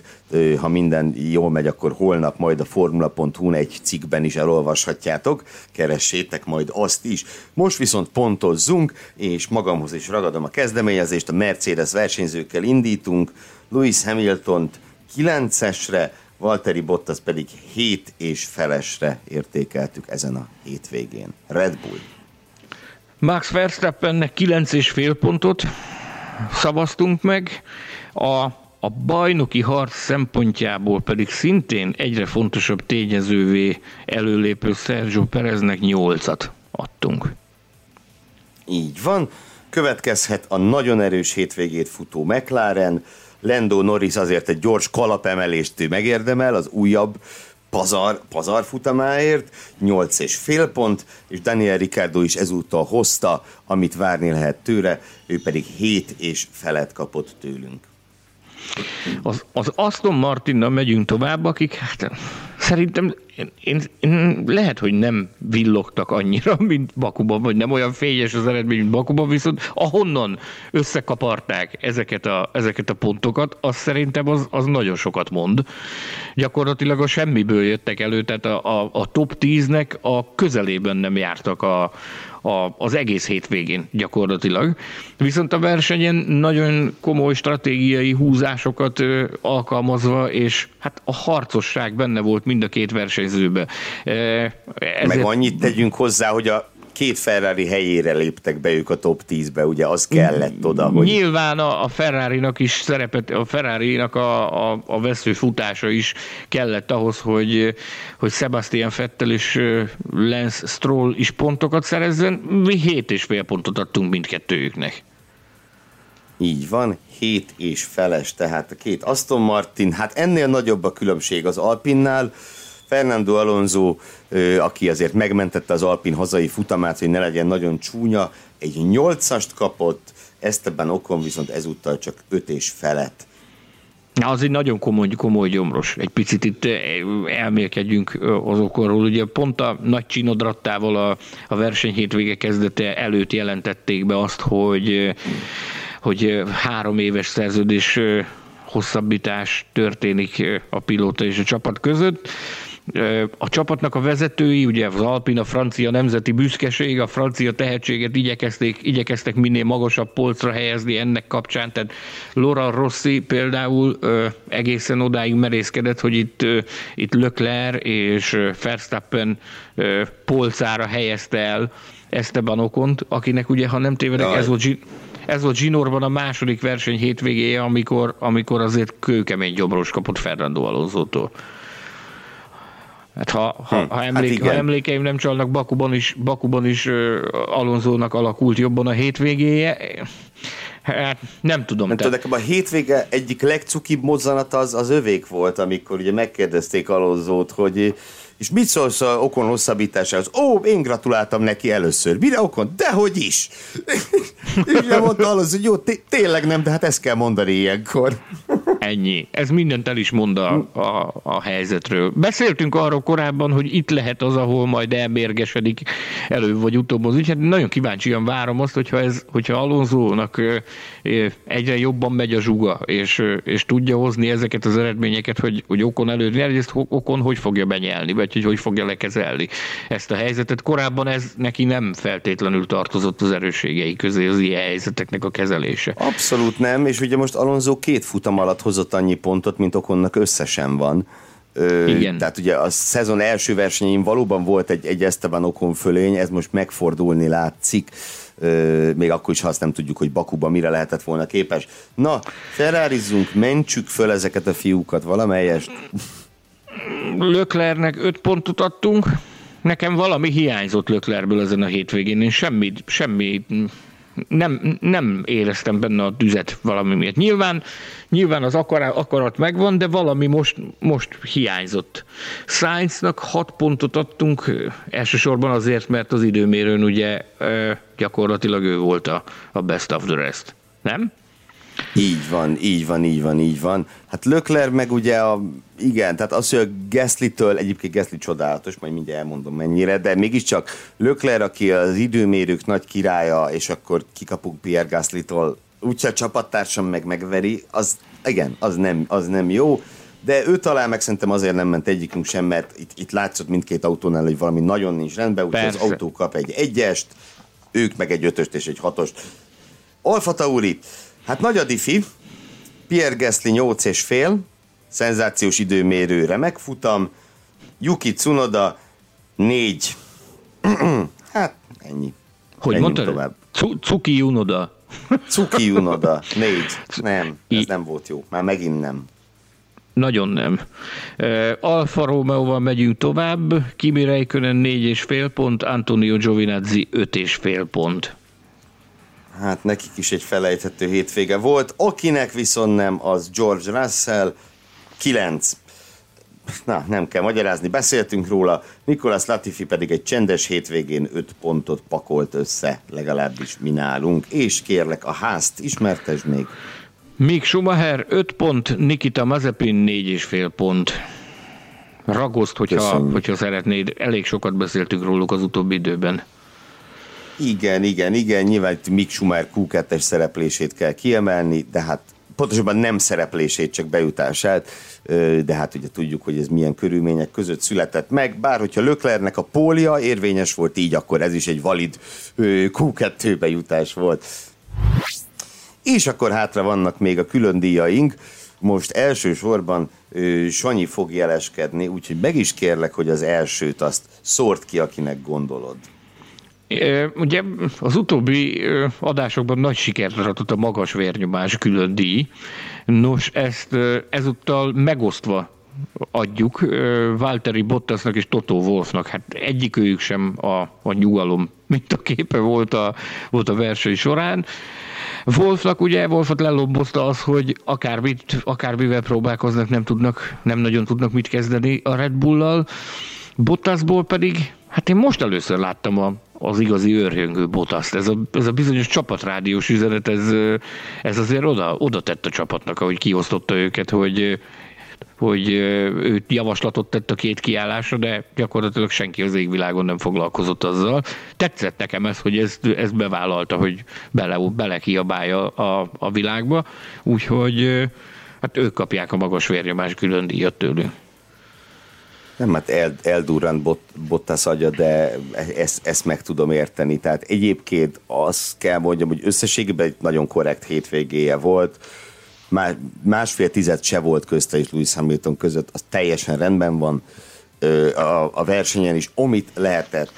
ha minden jól megy, akkor holnap majd a formula.hu egy cikkben is elolvashatjátok, keressétek majd azt is. Most viszont pontozzunk, és magamhoz is ragadom a kezdeményezést, a Mercedes versenyzőkkel indítunk, Lewis Hamilton 9-esre, Valtteri Bottas pedig 7 és felesre értékeltük ezen a hétvégén. Red Bull. Max Verstappennek 9 és fél pontot szavaztunk meg, a, a bajnoki harc szempontjából pedig szintén egyre fontosabb tényezővé előlépő Sergio Pereznek 8-at adtunk. Így van. Következhet a nagyon erős hétvégét futó McLaren, Lendo Norris azért egy gyors kalapemelést megérdemel, az újabb pazar, pazar futamáért, 8 és fél pont, és Daniel Ricardo is ezúttal hozta, amit várni lehet tőle, ő pedig 7 és felet kapott tőlünk. Az, az Aston Martinnal megyünk tovább, akik hát szerintem én, én, én, lehet, hogy nem villogtak annyira, mint Bakuban, vagy nem olyan fényes az eredmény, mint Bakuban, viszont ahonnan összekaparták ezeket a, ezeket a pontokat, az szerintem az, az nagyon sokat mond. Gyakorlatilag a semmiből jöttek elő, tehát a, a, a top 10-nek a közelében nem jártak a, a, az egész hétvégén gyakorlatilag. Viszont a versenyen nagyon komoly stratégiai húzásokat ö, alkalmazva, és hát a harcosság benne volt mind a két versenyzőbe. Ezért... Meg annyit tegyünk hozzá, hogy a két Ferrari helyére léptek be ők a top 10-be, ugye az kellett oda, hogy... Nyilván a, a Ferrari-nak is szerepet, a Ferrari-nak a, a, a vesző futása is kellett ahhoz, hogy, hogy Sebastian Vettel és Lance Stroll is pontokat szerezzen. Mi hét és fél pontot adtunk mindkettőjüknek. Így van, hét és feles, tehát a két Aston Martin, hát ennél nagyobb a különbség az Alpinnál, Fernando Alonso, aki azért megmentette az Alpin hazai futamát, hogy ne legyen nagyon csúnya, egy nyolcast kapott, Esteban Okon viszont ezúttal csak öt és felett. Na, az egy nagyon komoly, komoly gyomros. Egy picit itt elmélkedjünk azokról. Ugye pont a nagy csinodrattával a, a verseny hétvége kezdete előtt jelentették be azt, hogy, hogy három éves szerződés hosszabbítás történik a pilóta és a csapat között. A csapatnak a vezetői, ugye az Alpina francia nemzeti büszkeség, a francia tehetséget igyekezték, igyekeztek minél magasabb polcra helyezni ennek kapcsán, tehát Laura Rossi például egészen odáig merészkedett, hogy itt, itt Leclerc és Verstappen polcára helyezte el Esteban Okont, akinek ugye, ha nem tévedek, ez volt, ez volt Zsinorban a második verseny hétvégéje, amikor, amikor azért kőkemény gyomros kapott Fernando Alonso-tól. Hát ha, ha, hm, ha, emlék, hát ha emlékeim nem csalnak, Bakuban is, Bakuban is uh, Alonzónak alakult jobban a hétvégéje. Hát nem tudom. Nem tudom, nekem a hétvége egyik legcukibb mozzanat az, az övék volt, amikor ugye megkérdezték Alonzót, hogy és mit szólsz a Okon hosszabbításához? Ó, én gratuláltam neki először. Mire Okon? Dehogy is! és mondta az, hogy jó, tényleg nem, de hát ezt kell mondani ilyenkor. Ennyi. Ez mindent el is mond a, a, a helyzetről. Beszéltünk arról korábban, hogy itt lehet az, ahol majd elmérgesedik előbb vagy utóbb az ügy. Hát nagyon kíváncsian várom azt, hogyha, ez, hogyha Alonzónak egyre jobban megy a zsuga, és, és tudja hozni ezeket az eredményeket, hogy, hogy okon előtt, ezt okon hogy fogja benyelni, vagy hogy hogy fogja lekezelni ezt a helyzetet. Korábban ez neki nem feltétlenül tartozott az erősségei közé az ilyen helyzeteknek a kezelése. Abszolút nem, és ugye most Alonso két futam alatt hozott annyi pontot, mint Okonnak összesen van. Ö, Igen. Tehát ugye a szezon első versenyén valóban volt egy, egy Esteban Okon fölény, ez most megfordulni látszik, ö, még akkor is, ha azt nem tudjuk, hogy Bakuba mire lehetett volna képes. Na, ferrarizzunk, mentsük föl ezeket a fiúkat valamelyest. Löklernek öt pontot adtunk, nekem valami hiányzott Löklerből ezen a hétvégén, én semmi, semmi nem, nem éreztem benne a tüzet valami miatt. Nyilván, nyilván az akarat, akarat megvan, de valami most, most hiányzott. Sainznak hat pontot adtunk, elsősorban azért, mert az időmérőn ugye gyakorlatilag ő volt a, a best of the rest. Nem? Így van, így van, így van, így van. Hát Lökler meg ugye a, igen, tehát az, hogy a Gasly-től, egyébként Gasly csodálatos, majd mindjárt elmondom mennyire, de mégiscsak Lökler, aki az időmérők nagy királya, és akkor kikapunk Pierre Gasly-tól, úgyse a csapattársam meg megveri, az igen, az nem, az nem jó, de ő talán meg szerintem azért nem ment egyikünk sem, mert itt, itt látszott mindkét autónál, hogy valami nagyon nincs rendben, úgyhogy az autó kap egy egyest, ők meg egy ötöst és egy hatost. Alfa Tauri, Hát nagy a diffi. Pierre Gasly 8 és fél, szenzációs időmérő, remek futam. Yuki Tsunoda 4. hát ennyi. Hogy mondtad? Tovább. Cuki Unoda. Cuki Unoda, négy. Nem, ez nem volt jó. Már megint nem. Nagyon nem. Alfa Romeo-val megyünk tovább. Kimi Räikkönen 4,5 pont, Antonio Giovinazzi 5,5 pont hát nekik is egy felejthető hétvége volt. Akinek viszont nem, az George Russell, 9. Na, nem kell magyarázni, beszéltünk róla. Nicolas Latifi pedig egy csendes hétvégén 5 pontot pakolt össze, legalábbis mi nálunk. És kérlek, a házt ismertesd még. Mick Schumacher 5 pont, Nikita Mazepin 4,5 pont. Ragoszt, hogyha, hogyha szeretnéd. Elég sokat beszéltünk róluk az utóbbi időben. Igen, igen, igen, nyilván itt Mick Schumacher q szereplését kell kiemelni, de hát pontosabban nem szereplését, csak bejutását, de hát ugye tudjuk, hogy ez milyen körülmények között született meg, bár hogyha Löklernek a pólia érvényes volt így, akkor ez is egy valid Q2 bejutás volt. És akkor hátra vannak még a külön díjaink, most elsősorban Sanyi fog jeleskedni, úgyhogy meg is kérlek, hogy az elsőt azt szórt ki, akinek gondolod. Ugye az utóbbi adásokban nagy sikert aratott a magas vérnyomás külön díj. Nos, ezt ezúttal megosztva adjuk Valtteri Bottasnak és Toto Wolfnak. Hát egyikőjük sem a, a nyugalom, mint a képe volt a, volt a verseny során. Wolfnak ugye, Wolfot lelobbozta az, hogy akármit, akármivel próbálkoznak, nem tudnak, nem nagyon tudnak mit kezdeni a Red Bull-lal. Bottasból pedig Hát én most először láttam a, az igazi őrjöngő botaszt. Ez a, ez a bizonyos csapatrádiós üzenet, ez, ez azért oda, oda tett a csapatnak, ahogy kiosztotta őket, hogy hogy ő javaslatot tett a két kiállásra, de gyakorlatilag senki az égvilágon nem foglalkozott azzal. Tetszett nekem ez, hogy ezt, ezt bevállalta, hogy bele, bele kiabálja a, a világba, úgyhogy hát ők kapják a magas vérnyomás külön díjat tőlünk. Nem, hát el, eldurrant bot, Bottas agya, de ezt, ezt meg tudom érteni. Tehát egyébként azt kell mondjam, hogy összességében egy nagyon korrekt hétvégéje volt. Másfél tized se volt közte és Lewis Hamilton között, az teljesen rendben van a, a versenyen is, amit lehetett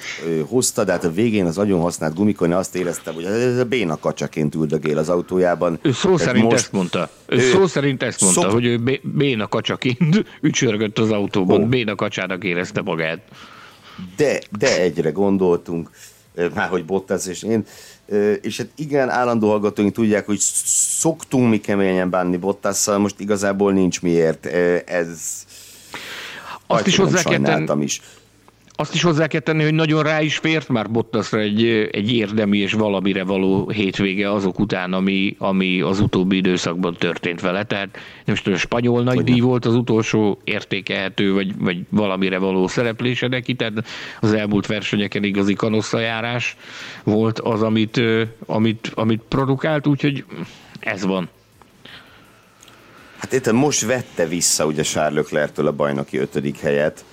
hozta, de hát a végén az agyon használt gumikon azt éreztem, hogy ez a béna kacsaként üldögél az autójában. Ő szó szerint most, ezt mondta. Ő, ő szó szerint ezt mondta, szok... hogy ő béna kacsaként ücsörgött az autóban, oh. béna kacsának érezte magát. De, de egyre gondoltunk, már hogy Bottas és én, és hát igen, állandó hallgatóink tudják, hogy szoktunk mi keményen bánni Bottasszal, most igazából nincs miért. Ez azt is hozzá kell tenni, is. Azt is hozzá kell tenni, hogy nagyon rá is fért már Bottasra egy, egy érdemi és valamire való hétvége azok után, ami, ami az utóbbi időszakban történt vele. Tehát most a spanyol nagydíj volt az utolsó értékelhető, vagy, vagy valamire való szereplése neki, tehát az elmúlt versenyeken igazi kanosszajárás volt az, amit, amit, amit produkált, úgyhogy ez van. Hát itt most vette vissza ugye Charles Leclerc-től a bajnoki ötödik helyet.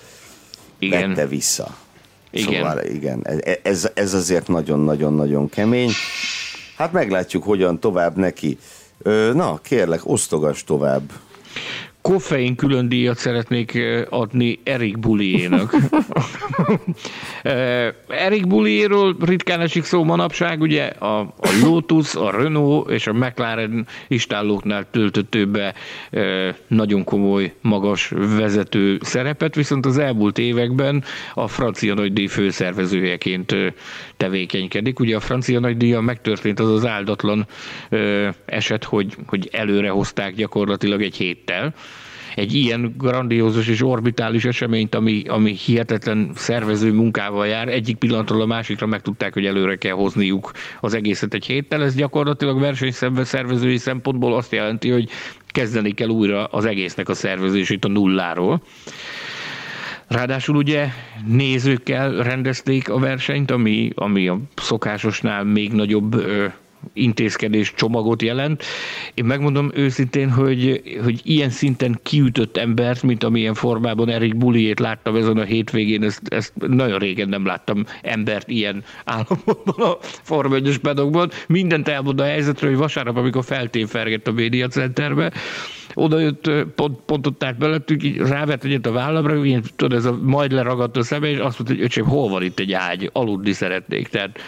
Igen. Vette vissza. Igen. Szóval igen, ez, ez azért nagyon-nagyon-nagyon kemény. Hát meglátjuk, hogyan tovább neki. Na, kérlek, osztogass tovább koffein külön díjat szeretnék adni Erik Buliénak. Erik Buliéről ritkán esik szó manapság, ugye a, a Lotus, a Renault és a McLaren istállóknál töltött be nagyon komoly, magas vezető szerepet, viszont az elmúlt években a francia nagydíj főszervezőjeként tevékenykedik. Ugye a francia nagydíja megtörtént az az áldatlan eset, hogy, hogy előre hozták gyakorlatilag egy héttel, egy ilyen grandiózus és orbitális eseményt, ami, ami hihetetlen szervező munkával jár, egyik pillanatról a másikra megtudták, hogy előre kell hozniuk az egészet egy héttel. Ez gyakorlatilag versenyszembe szervezői szempontból azt jelenti, hogy kezdeni kell újra az egésznek a szervezését a nulláról. Ráadásul ugye nézőkkel rendezték a versenyt, ami, ami a szokásosnál még nagyobb intézkedés csomagot jelent. Én megmondom őszintén, hogy, hogy ilyen szinten kiütött embert, mint amilyen formában Erik Buliét láttam ezen a hétvégén, ezt, ezt nagyon régen nem láttam embert ilyen állapotban a Forma 1 pedokban. Mindent elmond a helyzetről, hogy vasárnap, amikor feltéfergett a média centerbe, oda jött, pont, pont ott állt belettük, rávett egyet a vállamra, ilyen, tudod, ez a majd leragadt a szeme, és azt mondta, hogy öcsém, hol van itt egy ágy, aludni szeretnék. Tehát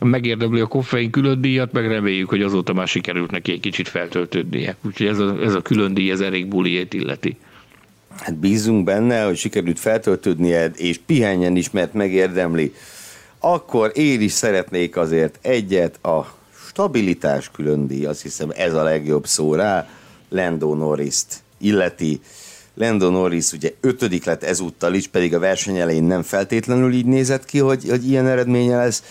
megérdemli a koffein külön díjat, meg reméljük, hogy azóta már sikerült neki egy kicsit feltöltődnie. Úgyhogy ez a, ez a külön díj, ez elég buliét illeti. Hát bízunk benne, hogy sikerült feltöltődnie, és pihenjen is, mert megérdemli. Akkor én is szeretnék azért egyet, a stabilitás külön díj, azt hiszem ez a legjobb szó rá, Lando norris illeti. Lando Norris ugye ötödik lett ezúttal is, pedig a verseny elején nem feltétlenül így nézett ki, hogy, hogy ilyen eredménye lesz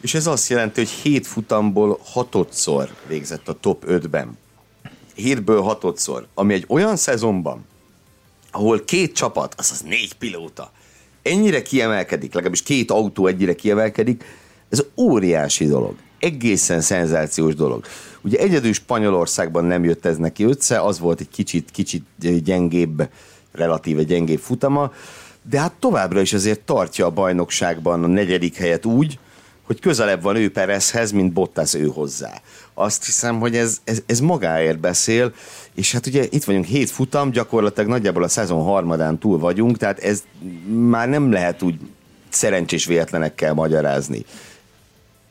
és ez azt jelenti, hogy hét futamból hatodszor végzett a top 5-ben. Hétből hatodszor, ami egy olyan szezonban, ahol két csapat, azaz négy pilóta, ennyire kiemelkedik, legalábbis két autó ennyire kiemelkedik, ez óriási dolog. Egészen szenzációs dolog. Ugye egyedül Spanyolországban nem jött ez neki össze, az volt egy kicsit, kicsit gyengébb, relatíve gyengébb futama, de hát továbbra is azért tartja a bajnokságban a negyedik helyet úgy, hogy közelebb van ő Perezhez, mint Bottas ő hozzá. Azt hiszem, hogy ez, ez, ez magáért beszél, és hát ugye itt vagyunk hét futam, gyakorlatilag nagyjából a szezon harmadán túl vagyunk, tehát ez már nem lehet úgy szerencsés véletlenekkel magyarázni.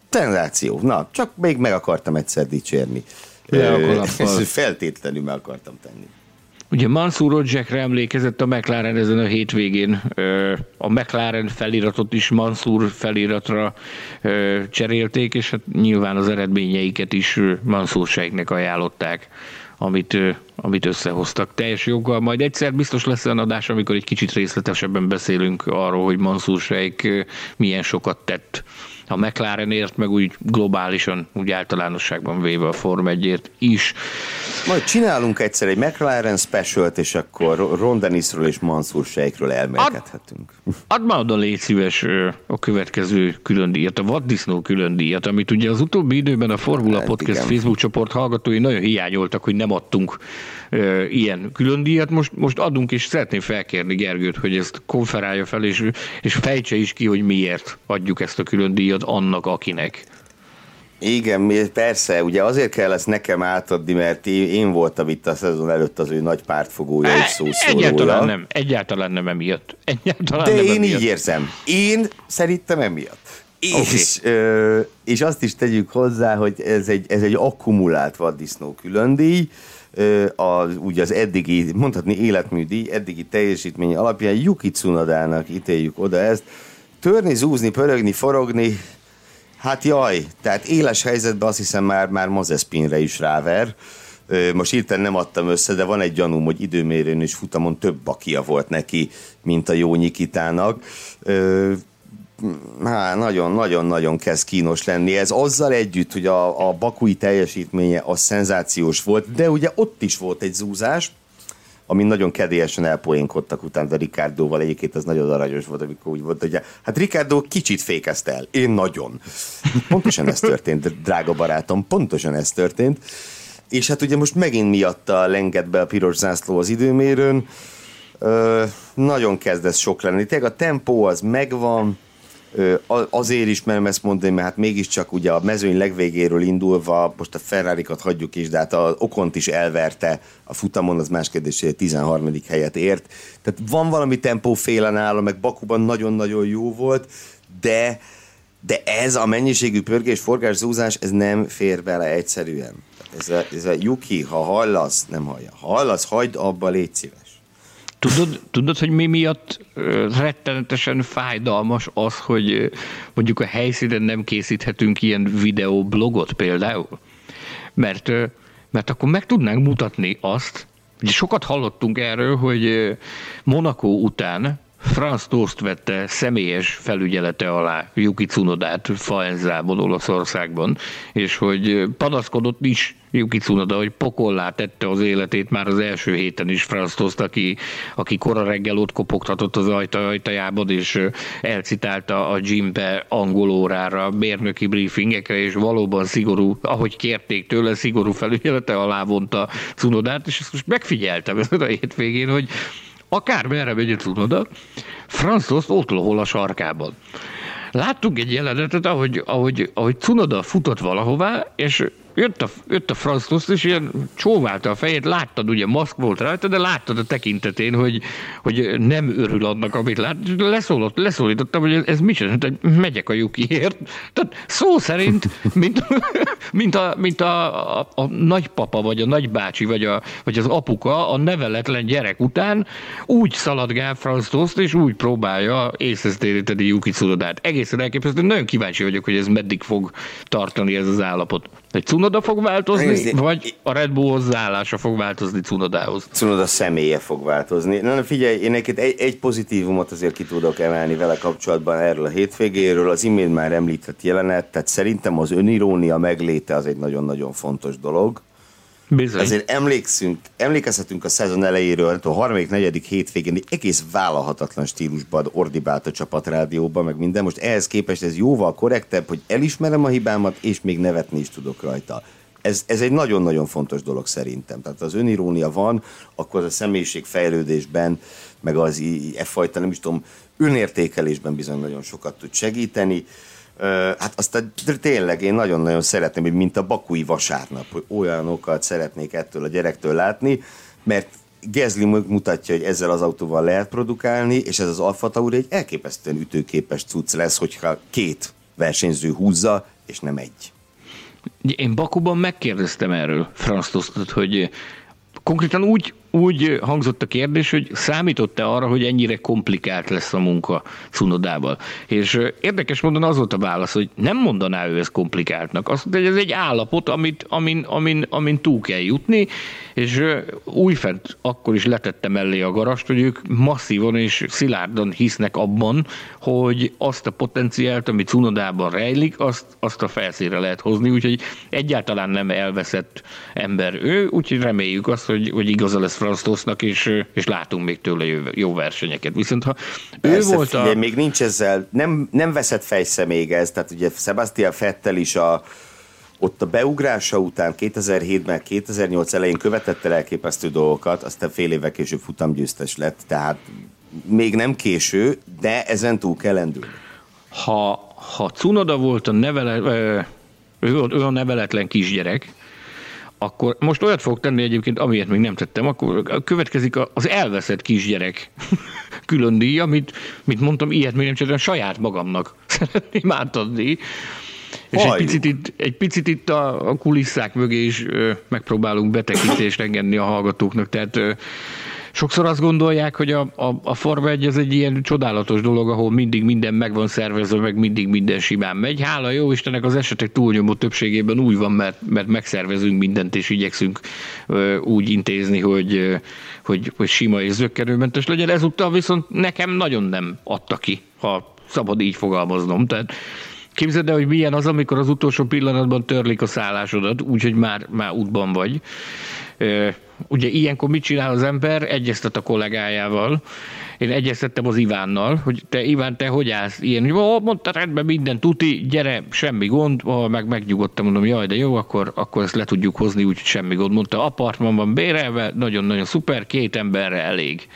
Tenzáció. Na, csak még meg akartam egyszer dicsérni. Ezt feltétlenül meg akartam tenni. Ugye Mansur Rodzsekre emlékezett a McLaren ezen a hétvégén. A McLaren feliratot is Mansur feliratra cserélték, és hát nyilván az eredményeiket is Mansur Sejknek ajánlották, amit amit összehoztak. Teljes joggal. Majd egyszer biztos lesz olyan adás, amikor egy kicsit részletesebben beszélünk arról, hogy Mansur Sheikh milyen sokat tett a McLarenért, meg úgy globálisan, úgy általánosságban véve a Form 1 is. Majd csinálunk egyszer egy McLaren specialt, és akkor Ron Dennisről és Mansur Sheikhről elmélkedhetünk. Ad, add már oda légy szíves a következő külön díjat, a vaddisznó külön díjat, amit ugye az utóbbi időben a Formula hát, Podcast igen. Facebook csoport hallgatói nagyon hiányoltak, hogy nem adtunk ilyen külön díjat. Most, most adunk, és szeretném felkérni Gergőt, hogy ezt konferálja fel, és, és fejtse is ki, hogy miért adjuk ezt a külön díjat annak, akinek. Igen, persze, ugye azért kell ezt nekem átadni, mert én voltam itt a szezon előtt az ő nagy pártfogója és szószólója. Egyáltalán nem, egyáltalán nem emiatt. Egyáltalán De nem én emiatt. így érzem. Én szerintem emiatt. És, okay. ö, és azt is tegyük hozzá, hogy ez egy, ez egy akkumulált vaddisznó különdíj, az, ugye az eddigi, mondhatni életműdíj, eddigi teljesítmény alapján Yuki Tsunodának ítéljük oda ezt. Törni, zúzni, pörögni, forogni, hát jaj, tehát éles helyzetben azt hiszem már, már Mazespinre is ráver. Most írten nem adtam össze, de van egy gyanúm, hogy időmérőn és futamon több bakia volt neki, mint a jó Nyikitának nagyon-nagyon-nagyon kezd kínos lenni. Ez azzal együtt, hogy a, a bakui teljesítménye az szenzációs volt, de ugye ott is volt egy zúzás, ami nagyon kedélyesen elpoénkodtak utána Ricardoval. Egyébként az nagyon aranyos volt, amikor úgy volt, hogy hát Ricardo kicsit fékezte el. Én nagyon. Pontosan ez történt, drága barátom, pontosan ez történt. És hát ugye most megint miatta lengett be a piros zászló az időmérőn. Ö, nagyon kezd ez sok lenni. Tényleg a tempó az megvan, Azért is merem ezt mondani, mert hát mégiscsak ugye a mezőny legvégéről indulva, most a ferrari hagyjuk is, de hát a Okont is elverte a futamon, az más kérdés, hogy a 13. helyet ért. Tehát van valami tempó féle nála, meg Bakuban nagyon-nagyon jó volt, de de ez a mennyiségű pörgés, forgás, zúzás, ez nem fér bele egyszerűen. Ez a, ez a Yuki, ha hallasz, nem hallja. Ha hallasz, hagyd abba, légy szíves. Tudod, tudod, hogy mi miatt rettenetesen fájdalmas az, hogy mondjuk a helyszínen nem készíthetünk ilyen videoblogot például? Mert, mert akkor meg tudnánk mutatni azt, hogy sokat hallottunk erről, hogy Monaco után Franz Tost vette személyes felügyelete alá Yuki Tsunodát Faenzában, Olaszországban, és hogy panaszkodott is Yuki Tsunoda, hogy pokollá tette az életét már az első héten is Franz Tost, aki, aki kora reggel ott kopogtatott az ajta, ajtajában, és elcitálta a gymbe angol órára, mérnöki briefingekre, és valóban szigorú, ahogy kérték tőle, szigorú felügyelete alá vonta Tsunodát, és ezt most megfigyeltem ezen a hétvégén, hogy akár merre megy oda, Franz ott lohol a sarkában. Láttunk egy jelenetet, ahogy, ahogy, ahogy Cunoda futott valahová, és jött a, jött a Franz és ilyen csóválta a fejét, láttad, ugye maszk volt rajta, de láttad a tekintetén, hogy, hogy nem örül annak, amit lát. Leszólott, leszólítottam, hogy ez, ez mit csinál, hogy megyek a Jukiért. Tehát szó szerint, mint, mint, a, mint a, a, a nagypapa, vagy a nagybácsi, vagy, a, vagy az apuka a neveletlen gyerek után úgy szaladgál Franz Tost, és úgy próbálja észhez téríteni Yuki Tsunodát. Egészen elképesztő, nagyon kíváncsi vagyok, hogy ez meddig fog tartani ez az állapot. Egy Cunoda fog változni, Nézd, vagy a Red Bull hozzáállása fog változni Cunodához? Cunoda személye fog változni. Na, na figyelj, én neked egy, egy pozitívumot azért ki tudok emelni vele kapcsolatban erről a hétvégéről. Az imént már említett jelenet, tehát szerintem az önirónia megléte az egy nagyon-nagyon fontos dolog. Bizony. Ezért emlékszünk, emlékezhetünk a szezon elejéről, a harmadik, negyedik hétvégén egy egész vállalhatatlan stílusban ordibált a csapatrádióban, meg minden. Most ehhez képest ez jóval korrektebb, hogy elismerem a hibámat, és még nevetni is tudok rajta. Ez, ez egy nagyon-nagyon fontos dolog szerintem. Tehát az önirónia van, akkor a személyiség fejlődésben, meg az e fajta, nem is tudom, önértékelésben bizony nagyon sokat tud segíteni Hát aztán tényleg én nagyon-nagyon szeretném, hogy mint a bakui vasárnap, hogy olyanokat szeretnék ettől a gyerektől látni, mert Gezli mutatja, hogy ezzel az autóval lehet produkálni, és ez az Alfa Tauri egy elképesztően ütőképes cucc lesz, hogyha két versenyző húzza, és nem egy. Én Bakuban megkérdeztem erről Franz hogy konkrétan úgy úgy hangzott a kérdés, hogy számított-e arra, hogy ennyire komplikált lesz a munka Cunodával. És érdekes módon az volt a válasz, hogy nem mondaná ő ezt komplikáltnak. Azt mondta, hogy ez egy állapot, amit, amin, amin, amin túl kell jutni, és újfent akkor is letette mellé a garast, hogy ők masszívan és szilárdan hisznek abban, hogy azt a potenciált, ami Cunodában rejlik, azt, azt a felszínre lehet hozni, úgyhogy egyáltalán nem elveszett ember ő, úgyhogy reméljük azt, hogy, hogy igaza lesz Franz és, és látunk még tőle jó, jó versenyeket. Viszont ha Persze, ő volt figyelj, a... még nincs ezzel, nem, nem veszett fejsze még ez, tehát ugye Sebastian Fettel is a ott a beugrása után 2007-ben, 2008 elején követett el elképesztő dolgokat, aztán fél évvel később futamgyőztes lett, tehát még nem késő, de ezen túl kell lendülni. Ha, ha Cunoda volt a nevele, ő, ő a neveletlen kisgyerek, akkor most olyat fog tenni egyébként, amiért még nem tettem, akkor következik az elveszett kisgyerek külön díj, amit, mit mondtam, ilyet még nem csináltam, saját magamnak szeretném átadni. És egy picit, itt, egy picit itt a, a kulisszák mögé is ö, megpróbálunk betekintést engedni a hallgatóknak, tehát ö, Sokszor azt gondolják, hogy a, a, a Forma 1 ez egy ilyen csodálatos dolog, ahol mindig minden meg van szervezve, meg mindig minden simán megy. Hála jó Istennek az esetek túlnyomó többségében úgy van, mert, mert megszervezünk mindent, és igyekszünk ö, úgy intézni, hogy, hogy, hogy sima és zöggenőmentes legyen. Ezúttal viszont nekem nagyon nem adta ki, ha szabad így fogalmaznom. Tehát Képzeld el, hogy milyen az, amikor az utolsó pillanatban törlik a szállásodat, úgyhogy már, már útban vagy. Ugye ilyenkor mit csinál az ember? Egyeztet a kollégájával. Én egyeztettem az Ivánnal, hogy te Iván, te hogy állsz? Ilyen, hogy mondta rendben minden tuti, gyere, semmi gond, oh, meg megnyugodtam, mondom, jaj, de jó, akkor, akkor ezt le tudjuk hozni, úgyhogy semmi gond. Mondta, apartman van bérelve, nagyon-nagyon szuper, két emberre elég.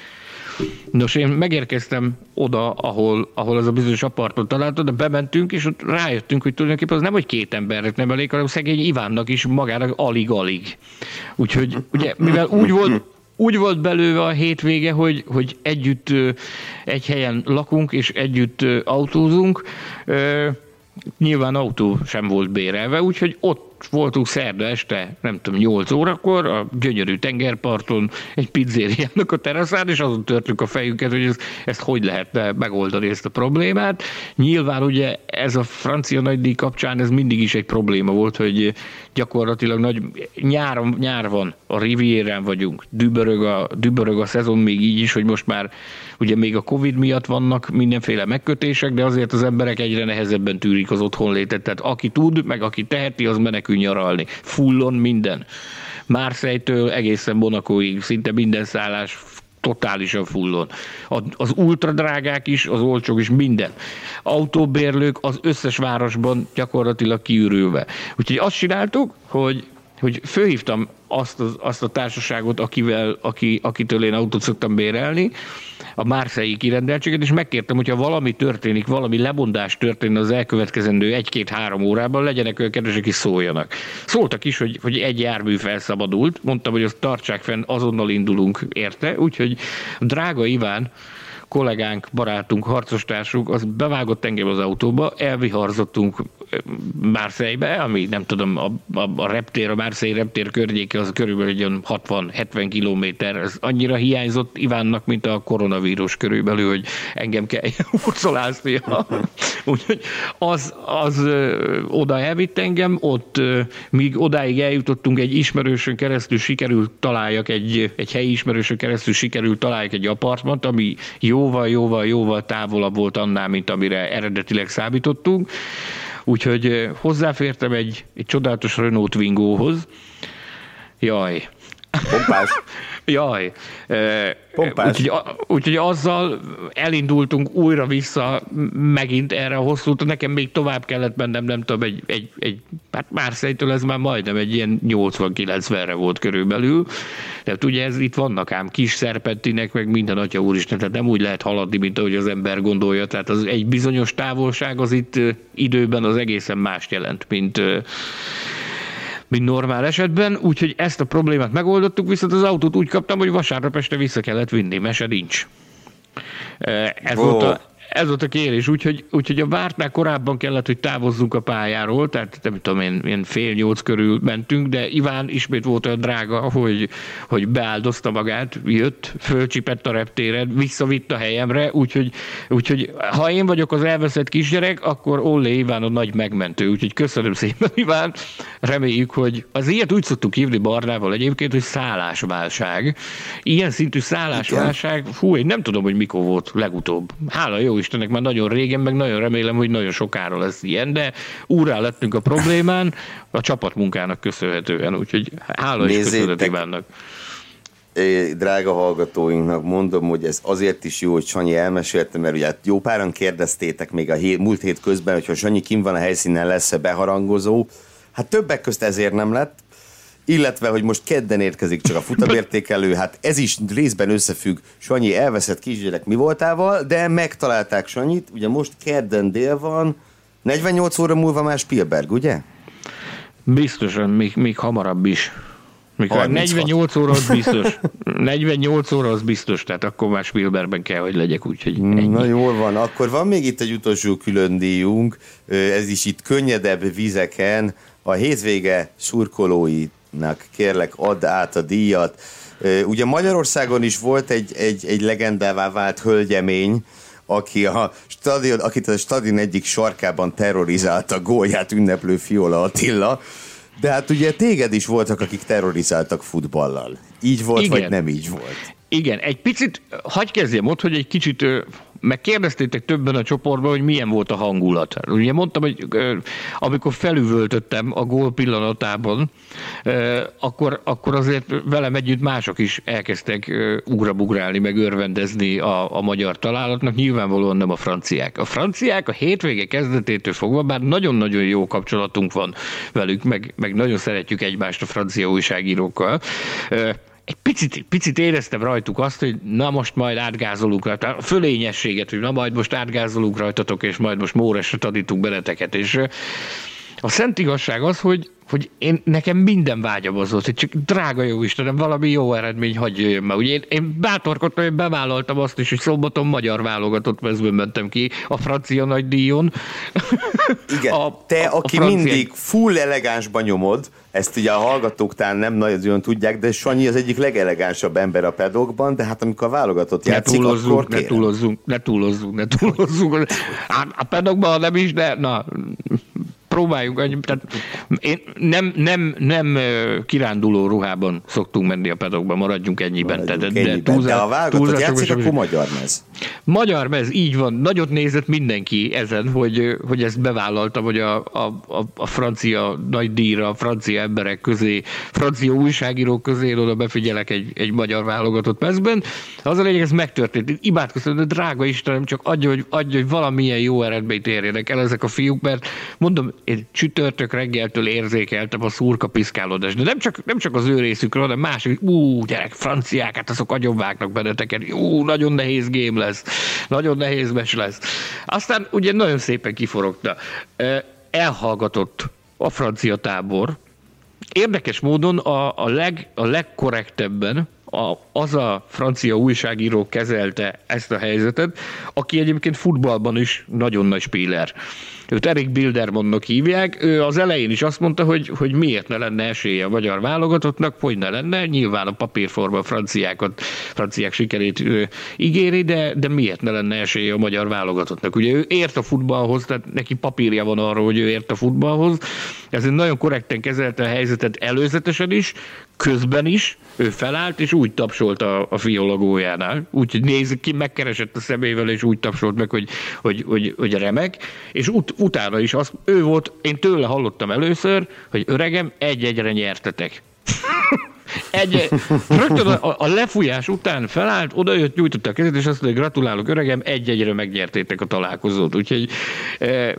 Nos, én megérkeztem oda, ahol, ahol az a bizonyos apartot találtad, de bementünk, és ott rájöttünk, hogy tulajdonképpen az nem, hogy két embernek nem elég, hanem szegény Ivánnak is magának alig-alig. Úgyhogy, ugye, mivel úgy volt, úgy volt belőle a hétvége, hogy, hogy együtt egy helyen lakunk, és együtt autózunk, nyilván autó sem volt bérelve, úgyhogy ott voltunk szerda este, nem tudom, 8 órakor a gyönyörű tengerparton, egy pizzériának a teraszán, és azon törtük a fejünket, hogy ez, ezt hogy lehetne megoldani ezt a problémát. Nyilván ugye ez a francia nagydíj kapcsán ez mindig is egy probléma volt, hogy gyakorlatilag nagy nyáron, nyár van, a Rivierán vagyunk, dübörög a, dübörög a szezon még így is, hogy most már ugye még a Covid miatt vannak mindenféle megkötések, de azért az emberek egyre nehezebben tűrik az otthonlétet, tehát aki tud, meg aki teheti, az menekül nyaralni. Fullon minden. Márszejtől egészen Monakóig szinte minden szállás totálisan fullon. Az ultradrágák is, az olcsók is, minden. Autóbérlők az összes városban gyakorlatilag kiürülve. Úgyhogy azt csináltuk, hogy hogy fölhívtam azt, az, azt a társaságot, akivel, aki, akitől én autót szoktam bérelni, a Márszei kirendeltséget, és megkértem, hogyha valami történik, valami lebondás történik az elkövetkezendő egy-két-három órában, legyenek ők kedvesek is szóljanak. Szóltak is, hogy, hogy egy jármű felszabadult, mondtam, hogy azt tartsák fenn, azonnal indulunk érte, úgyhogy drága Iván, kollégánk, barátunk, harcostársunk, az bevágott engem az autóba, elviharzottunk Márszejbe, ami nem tudom, a, a, a reptér, a Márszei reptér környéke az körülbelül 60-70 kilométer, ez annyira hiányzott Ivánnak, mint a koronavírus körülbelül, hogy engem kell hurcoláznia. Úgyhogy az, az oda elvitt engem, ott míg odáig eljutottunk, egy ismerősön keresztül sikerült találjak, egy, egy helyi ismerősön keresztül sikerült találjak egy apartmant, ami jóval, jóval, jóval távolabb volt annál, mint amire eredetileg számítottunk. Úgyhogy hozzáfértem egy, egy csodálatos Renault Twingohoz. Jaj. Pompás. Jaj. Úgyhogy, úgyhogy azzal elindultunk újra vissza megint erre a hosszú Nekem még tovább kellett mennem, nem tudom, egy, egy, egy hát már szerintem ez már majdnem egy ilyen 80-90-re volt körülbelül. Tehát ugye ez itt vannak ám kis szerpentinek, meg minden atya úristen, tehát nem úgy lehet haladni, mint ahogy az ember gondolja. Tehát az egy bizonyos távolság az itt időben az egészen mást jelent, mint mint normál esetben, úgyhogy ezt a problémát megoldottuk, viszont az autót úgy kaptam, hogy vasárnap este vissza kellett vinni, mese nincs. Ez, volt, a, ez volt a kérés, úgyhogy, úgyhogy a vártnál korábban kellett, hogy távozzunk a pályáról, tehát nem tudom én, ilyen fél nyolc körül mentünk, de Iván ismét volt olyan drága, hogy, hogy beáldozta magát, jött, fölcsipett a reptéren, visszavitt a helyemre, úgyhogy, úgyhogy ha én vagyok az elveszett kisgyerek, akkor Olle Iván a nagy megmentő, úgyhogy köszönöm szépen Iván, reméljük, hogy az ilyet úgy szoktuk hívni Barnával egyébként, hogy szállásválság. Ilyen szintű szállásválság, fú, én nem tudom, hogy mikor volt legutóbb. Hála jó Istennek, már nagyon régen, meg nagyon remélem, hogy nagyon sokára lesz ilyen, de úrá lettünk a problémán a csapatmunkának köszönhetően, úgyhogy hála is köszönet Ivánnak. Drága hallgatóinknak mondom, hogy ez azért is jó, hogy Sanyi elmesélte, mert ugye hát jó páran kérdeztétek még a hét, múlt hét közben, hogyha Sanyi kim van a helyszínen, lesz-e beharangozó. Hát többek közt ezért nem lett, illetve, hogy most kedden érkezik csak a futamértékelő, hát ez is részben összefügg Sanyi elveszett kisgyerek mi voltával, de megtalálták Sanyit, ugye most kedden dél van, 48 óra múlva már Spielberg, ugye? Biztosan, még, még hamarabb is. Mikor 48 óra az biztos. 48 óra az biztos, tehát akkor már Spielbergben kell, hogy legyek, úgyhogy ennyi. Na jól van, akkor van még itt egy utolsó külön díjunk, ez is itt könnyedebb vizeken, a hétvége szurkolóinak kérlek add át a díjat. Ugye Magyarországon is volt egy, egy, egy legendává vált hölgyemény, aki a stadion, akit a stadion egyik sarkában terrorizálta gólját ünneplő Fiola Attila, de hát ugye téged is voltak, akik terrorizáltak futballal. Így volt, Igen. vagy nem így volt? Igen, egy picit, hagyj kezdjem ott, hogy egy kicsit meg kérdeztétek többen a csoportban, hogy milyen volt a hangulat. Ugye mondtam, hogy amikor felüvöltöttem a gól pillanatában, akkor, akkor azért velem együtt mások is elkezdtek ugrabugrálni, meg örvendezni a, a magyar találatnak, nyilvánvalóan nem a franciák. A franciák a hétvége kezdetétől fogva, bár nagyon-nagyon jó kapcsolatunk van velük, meg, meg nagyon szeretjük egymást a francia újságírókkal, egy picit, picit éreztem rajtuk azt, hogy na most majd átgázolunk rajta, a fölényességet, hogy na majd most átgázolunk rajtatok, és majd most Móresre tanítunk beleteket, és a szent igazság az, hogy hogy én, nekem minden vágyam az volt, hogy csak drága jó Istenem, valami jó eredmény hagyj jöjjön már. Ugye én, én bátorkodtam, hogy bevállaltam azt is, hogy szombaton magyar válogatott mezben mentem ki a francia nagy díjon. Igen, a, te, a, aki a francia... mindig full elegánsban nyomod, ezt ugye a hallgatók talán nem nagyon tudják, de Sanyi az egyik legelegánsabb ember a pedokban, de hát amikor a válogatott ne játszik, túlozzunk, akkor ne túlozzunk, ne túlozzunk, ne túlozzunk. Hát a pedokban nem is, de na, próbáljunk, tehát én nem, nem, nem kiránduló ruhában szoktunk menni a pedokba, maradjunk ennyiben. Maradjunk tehát, ennyiben. De, túlzás, de ha válogatott játszik, akkor magyar mez. Magyar mez, így van. Nagyot nézett mindenki ezen, hogy, hogy ezt bevállaltam, hogy a, a, a, a francia nagy díjra, a francia emberek közé, francia újságírók közé oda befigyelek egy, egy magyar válogatott mezben. Az a lényeg, ez megtörtént. Imádkoztam, de drága Istenem, csak adja, hogy, adja, hogy valamilyen jó eredményt érjenek el ezek a fiúk, mert mondom, én csütörtök reggeltől érzékeltem a szurka piszkálódást, de nem csak, nem csak az ő részükről, hanem másik, ú, gyerek, franciák, hát azok agyonvágnak benneteket, ú, nagyon nehéz game lesz, nagyon nehéz mes lesz. Aztán ugye nagyon szépen kiforogta. Elhallgatott a francia tábor, Érdekes módon a, a, leg, a legkorrektebben a, az a francia újságíró kezelte ezt a helyzetet, aki egyébként futballban is nagyon nagy spíler. Őt Erik Bildermannnak hívják. Ő az elején is azt mondta, hogy, hogy miért ne lenne esélye a magyar válogatottnak, hogy ne lenne. Nyilván a papírforma a franciákat, franciák sikerét ő, ígéri, de, de miért ne lenne esélye a magyar válogatottnak. Ugye ő ért a futballhoz, tehát neki papírja van arról, hogy ő ért a futballhoz. Ez nagyon korrekten kezelte a helyzetet előzetesen is, közben is, ő felállt, és úgy tapsolt a, a fiolagójánál. Úgy néz ki, megkeresett a szemével, és úgy tapsolt meg, hogy, hogy, hogy, hogy remek. És ut, utána is az, ő volt, én tőle hallottam először, hogy öregem, egy-egyre nyertetek. Egy, rögtön a, a lefújás után felállt, odajött, nyújtotta a kezét, és azt mondja, gratulálok öregem, egy-egyre megnyertétek a találkozót. Úgyhogy e,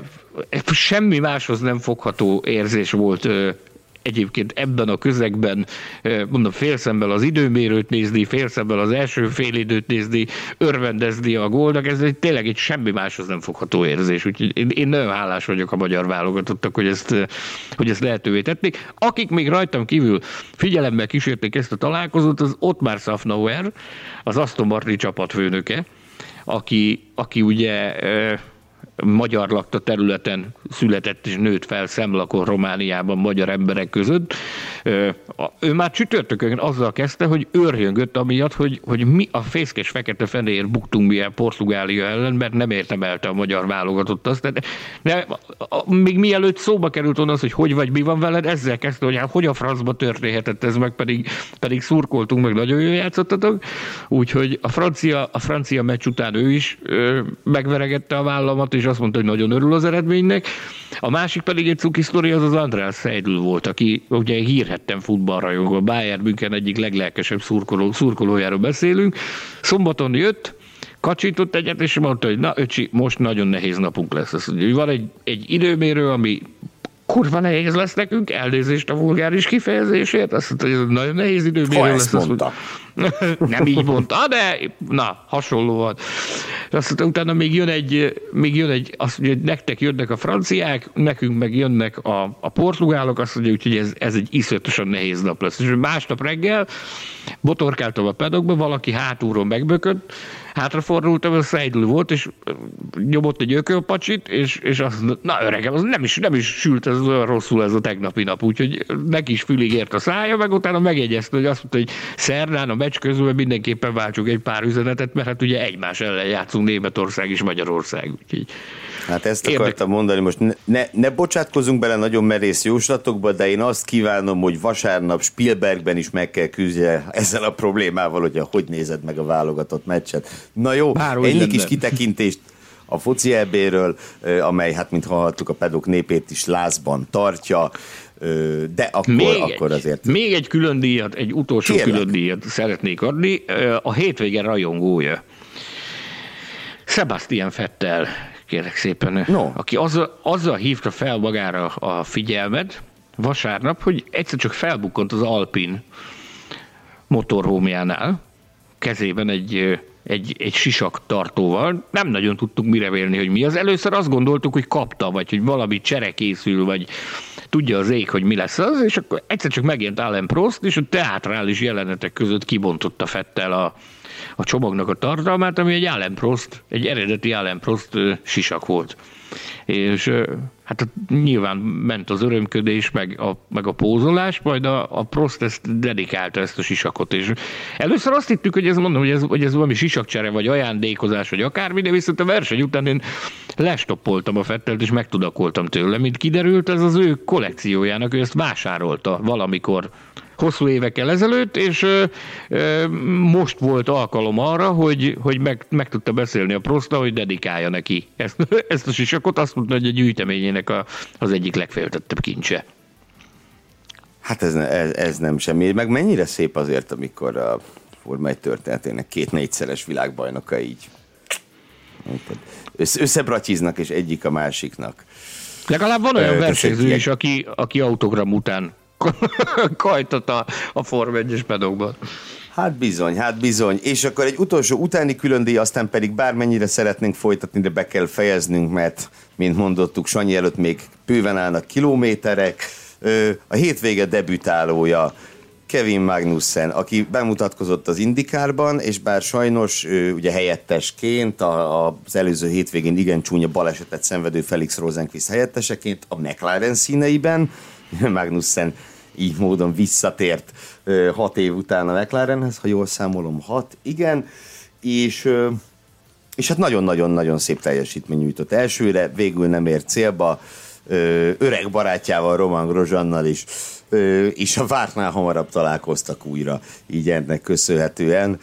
semmi máshoz nem fogható érzés volt e, egyébként ebben a közegben, eh, mondom, félszemmel az időmérőt nézni, félszemmel az első félidőt nézni, örvendezni a gólnak, ez egy, tényleg egy semmi máshoz nem fogható érzés. Úgyhogy én, én nagyon hálás vagyok a magyar válogatottak, hogy ezt, eh, hogy ezt lehetővé tették. Akik még rajtam kívül figyelemmel kísérték ezt a találkozót, az Ottmar Safnauer, az Aston Martin csapatfőnöke, aki, aki ugye magyar lakta területen született és nőtt fel szemlakon Romániában magyar emberek között. Ő már csütörtökön azzal kezdte, hogy őrjöngött amiatt, hogy, hogy mi a fészkes fekete fenér buktunk mi el Portugália ellen, mert nem értemelte a magyar válogatott azt. De, de még mielőtt szóba került onnan az, hogy hogy vagy, mi van veled, ezzel kezdte, hogy hát hogy a francba történhetett ez meg, pedig, pedig szurkoltunk, meg nagyon jól játszottatok. Úgyhogy a francia, a francia meccs után ő is ö, megveregette a vállamat, és azt mondta, hogy nagyon örül az eredménynek. A másik pedig egy cuki sztori, az az András Seidl volt, aki ugye hírhettem futballrajongó, a Bayern München egyik leglelkesebb szurkoló, szurkolójáról beszélünk. Szombaton jött, kacsított egyet, és mondta, hogy na öcsi, most nagyon nehéz napunk lesz. Azt mondja, hogy van egy, egy időmérő, ami kurva nehéz lesz nekünk, elnézést a vulgáris kifejezésért, azt mondta, hogy ez nagyon nehéz időmérő ha lesz. Ezt mondta. nem így mondta, de na, hasonló volt. Azt mondta, utána még jön egy, még jön egy azt mondja, hogy nektek jönnek a franciák, nekünk meg jönnek a, a portugálok, azt mondja, úgyhogy ez, ez egy iszonyatosan nehéz nap lesz. És másnap reggel botorkáltam a pedokba, valaki hátulról megbökött, hátrafordultam, a Seidl volt, és nyomott egy ökölpacsit, és, és azt na öregem, az nem is, nem is sült ez olyan rosszul ez a tegnapi nap, úgyhogy neki is fülig ért a szája, meg utána megjegyezte, hogy azt mondta, hogy szerdán a meccs közül mindenképpen váltsuk egy pár üzenetet, mert hát ugye egymás ellen játszunk Németország és Magyarország, úgyhogy Hát ezt Érdek... akartam mondani, most ne, ne, ne bocsátkozunk bele nagyon merész jóslatokba, de én azt kívánom, hogy vasárnap Spielbergben is meg kell küzdje ezzel a problémával, hogy hogy nézed meg a válogatott meccset. Na jó, Bár ennyi kis kitekintést a foci ebéről, amely, hát mint hallhattuk, a pedok népét is lázban tartja, de akkor, még akkor azért... Még egy külön díjat, egy utolsó Kérlek. külön díjat szeretnék adni. A hétvége rajongója. Sebastian Fettel kérlek szépen, no. aki azzal, azzal hívta fel magára a figyelmet vasárnap, hogy egyszer csak felbukkant az Alpin motorhómjánál, kezében egy, egy, egy sisak tartóval. Nem nagyon tudtuk mire vélni, hogy mi az. Először azt gondoltuk, hogy kapta, vagy hogy valami csere készül, vagy tudja az ég, hogy mi lesz az, és akkor egyszer csak megjelent Allen Prost, és a teátrális jelenetek között kibontotta Fettel a, a csomagnak a tartalmát, ami egy Allen Prost, egy eredeti Allen Prost sisak volt. És hát nyilván ment az örömködés, meg a, meg a pózolás, majd a, a Prost ezt dedikálta ezt a sisakot. És először azt hittük, hogy ez mondom, hogy ez, hogy ez valami sisakcsere, vagy ajándékozás, vagy akármi, de viszont a verseny után én lestoppoltam a Fettelt, és megtudakoltam tőle. Mint kiderült, ez az ő kollekciójának, ő ezt vásárolta valamikor hosszú évekkel ezelőtt, és ö, ö, most volt alkalom arra, hogy, hogy meg, meg tudta beszélni a Prosta, hogy dedikálja neki ezt, ezt a sisakot, azt mondta, hogy a gyűjteményének a, az egyik legféltettebb kincse. Hát ez, ez, ez nem semmi. Meg mennyire szép azért, amikor a Forma 1 történetének két négyszeres világbajnoka így összebratiznak, és egyik a másiknak. Legalább van olyan versenyző is, aki, aki autogram után kajtot a, a Form 1-es pedokban. Hát bizony, hát bizony. És akkor egy utolsó utáni különdíj, aztán pedig bármennyire szeretnénk folytatni, de be kell fejeznünk, mert, mint mondottuk, Sanyi előtt még bőven állnak kilométerek. A hétvége debütálója Kevin Magnussen, aki bemutatkozott az Indikárban, és bár sajnos ugye helyettesként a, az előző hétvégén igen csúnya balesetet szenvedő Felix Rosenquist helyetteseként a McLaren színeiben, Magnussen így módon visszatért hat év után a McLarenhez, ha jól számolom, hat, igen, és, és hát nagyon-nagyon-nagyon szép teljesítmény nyújtott elsőre, végül nem ért célba, öreg barátjával, Roman Grozsannal is és a vártnál hamarabb találkoztak újra, így ennek köszönhetően.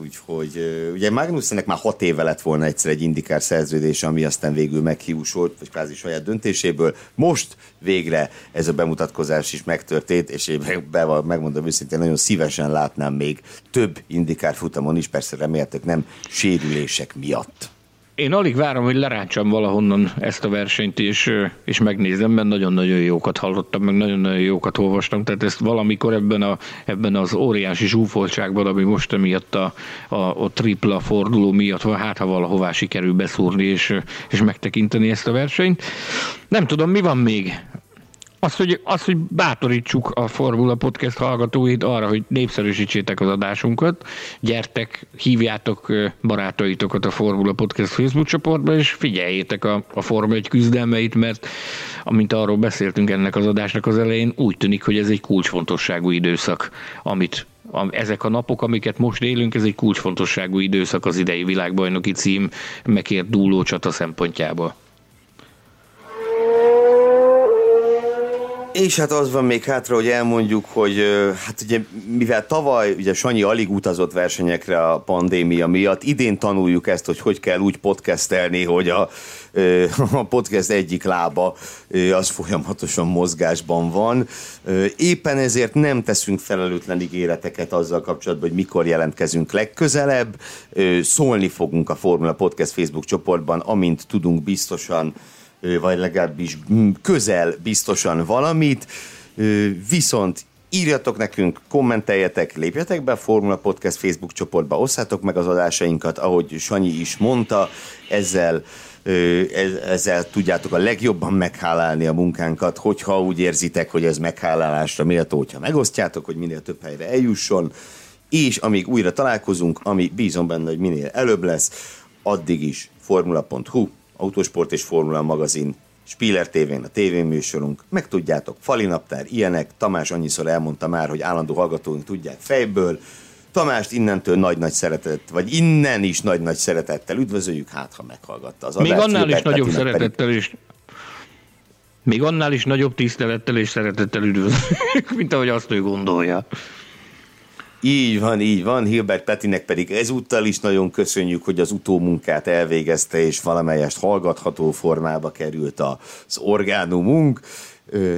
Úgyhogy ugye Magnussennek már hat éve lett volna egyszer egy indikár szerződés, ami aztán végül meghiúsult, vagy kvázi saját döntéséből. Most végre ez a bemutatkozás is megtörtént, és én be, megmondom őszintén, nagyon szívesen látnám még több indikár futamon is, persze reméltek nem sérülések miatt. Én alig várom, hogy lerántsam valahonnan ezt a versenyt, és, és megnézem, mert nagyon-nagyon jókat hallottam, meg nagyon-nagyon jókat olvastam, tehát ezt valamikor ebben, a, ebben az óriási zsúfoltságban, ami most emiatt a, a, a tripla forduló miatt van, hát ha valahová sikerül beszúrni és, és megtekinteni ezt a versenyt. Nem tudom, mi van még Azt hogy, azt, hogy bátorítsuk a Formula Podcast hallgatóit arra, hogy népszerűsítsétek az adásunkat, gyertek, hívjátok barátaitokat a Formula Podcast Facebook csoportba, és figyeljétek a, a Forma egy küzdelmeit, mert amint arról beszéltünk ennek az adásnak az elején, úgy tűnik, hogy ez egy kulcsfontosságú időszak, amit ezek a napok, amiket most élünk, ez egy kulcsfontosságú időszak az idei világbajnoki cím megért dúló csata szempontjából. És hát az van még hátra, hogy elmondjuk, hogy hát ugye mivel tavaly ugye Sanyi alig utazott versenyekre a pandémia miatt, idén tanuljuk ezt, hogy hogy kell úgy podcastelni, hogy a, a podcast egyik lába az folyamatosan mozgásban van. Éppen ezért nem teszünk felelőtlen ígéreteket azzal kapcsolatban, hogy mikor jelentkezünk legközelebb. Szólni fogunk a Formula Podcast Facebook csoportban, amint tudunk biztosan vagy legalábbis közel biztosan valamit, viszont írjatok nekünk, kommenteljetek, lépjetek be a Formula Podcast Facebook csoportba, osszátok meg az adásainkat, ahogy Sanyi is mondta, ezzel ezzel tudjátok a legjobban meghálálni a munkánkat, hogyha úgy érzitek, hogy ez meghálálásra méltó, hogyha megosztjátok, hogy minél több helyre eljusson, és amíg újra találkozunk, ami bízom benne, hogy minél előbb lesz, addig is formula.hu Autosport és Formula magazin, Spiller tévén a tévéműsorunk, meg tudjátok, falinaptár, ilyenek, Tamás annyiszor elmondta már, hogy állandó hallgatóink tudják fejből, Tamást innentől nagy-nagy szeretet, vagy innen is nagy-nagy szeretettel üdvözöljük, hát ha meghallgatta az adást. Még annál is nagyobb szeretettel pedig... is. Még annál is nagyobb tisztelettel és szeretettel üdvözöljük, mint ahogy azt ő gondolja. Így van, így van. Hilbert Petinek pedig ezúttal is nagyon köszönjük, hogy az utómunkát elvégezte, és valamelyest hallgatható formába került az orgánumunk.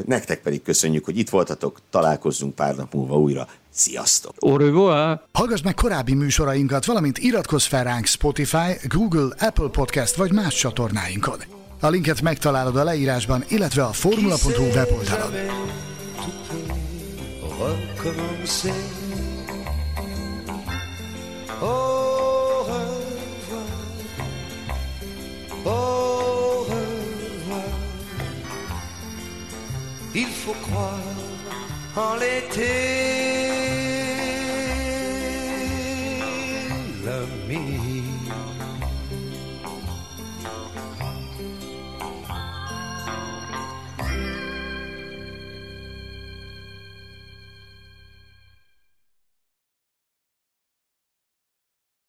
Nektek pedig köszönjük, hogy itt voltatok, találkozzunk pár nap múlva újra. Sziasztok! Au revoir! Hallgass meg korábbi műsorainkat, valamint iratkozz fel ránk Spotify, Google, Apple Podcast vagy más csatornáinkon. A linket megtalálod a leírásban, illetve a formula.hu weboldalon. Au revoir, au revoir. Il faut croire en l'été, l'ami.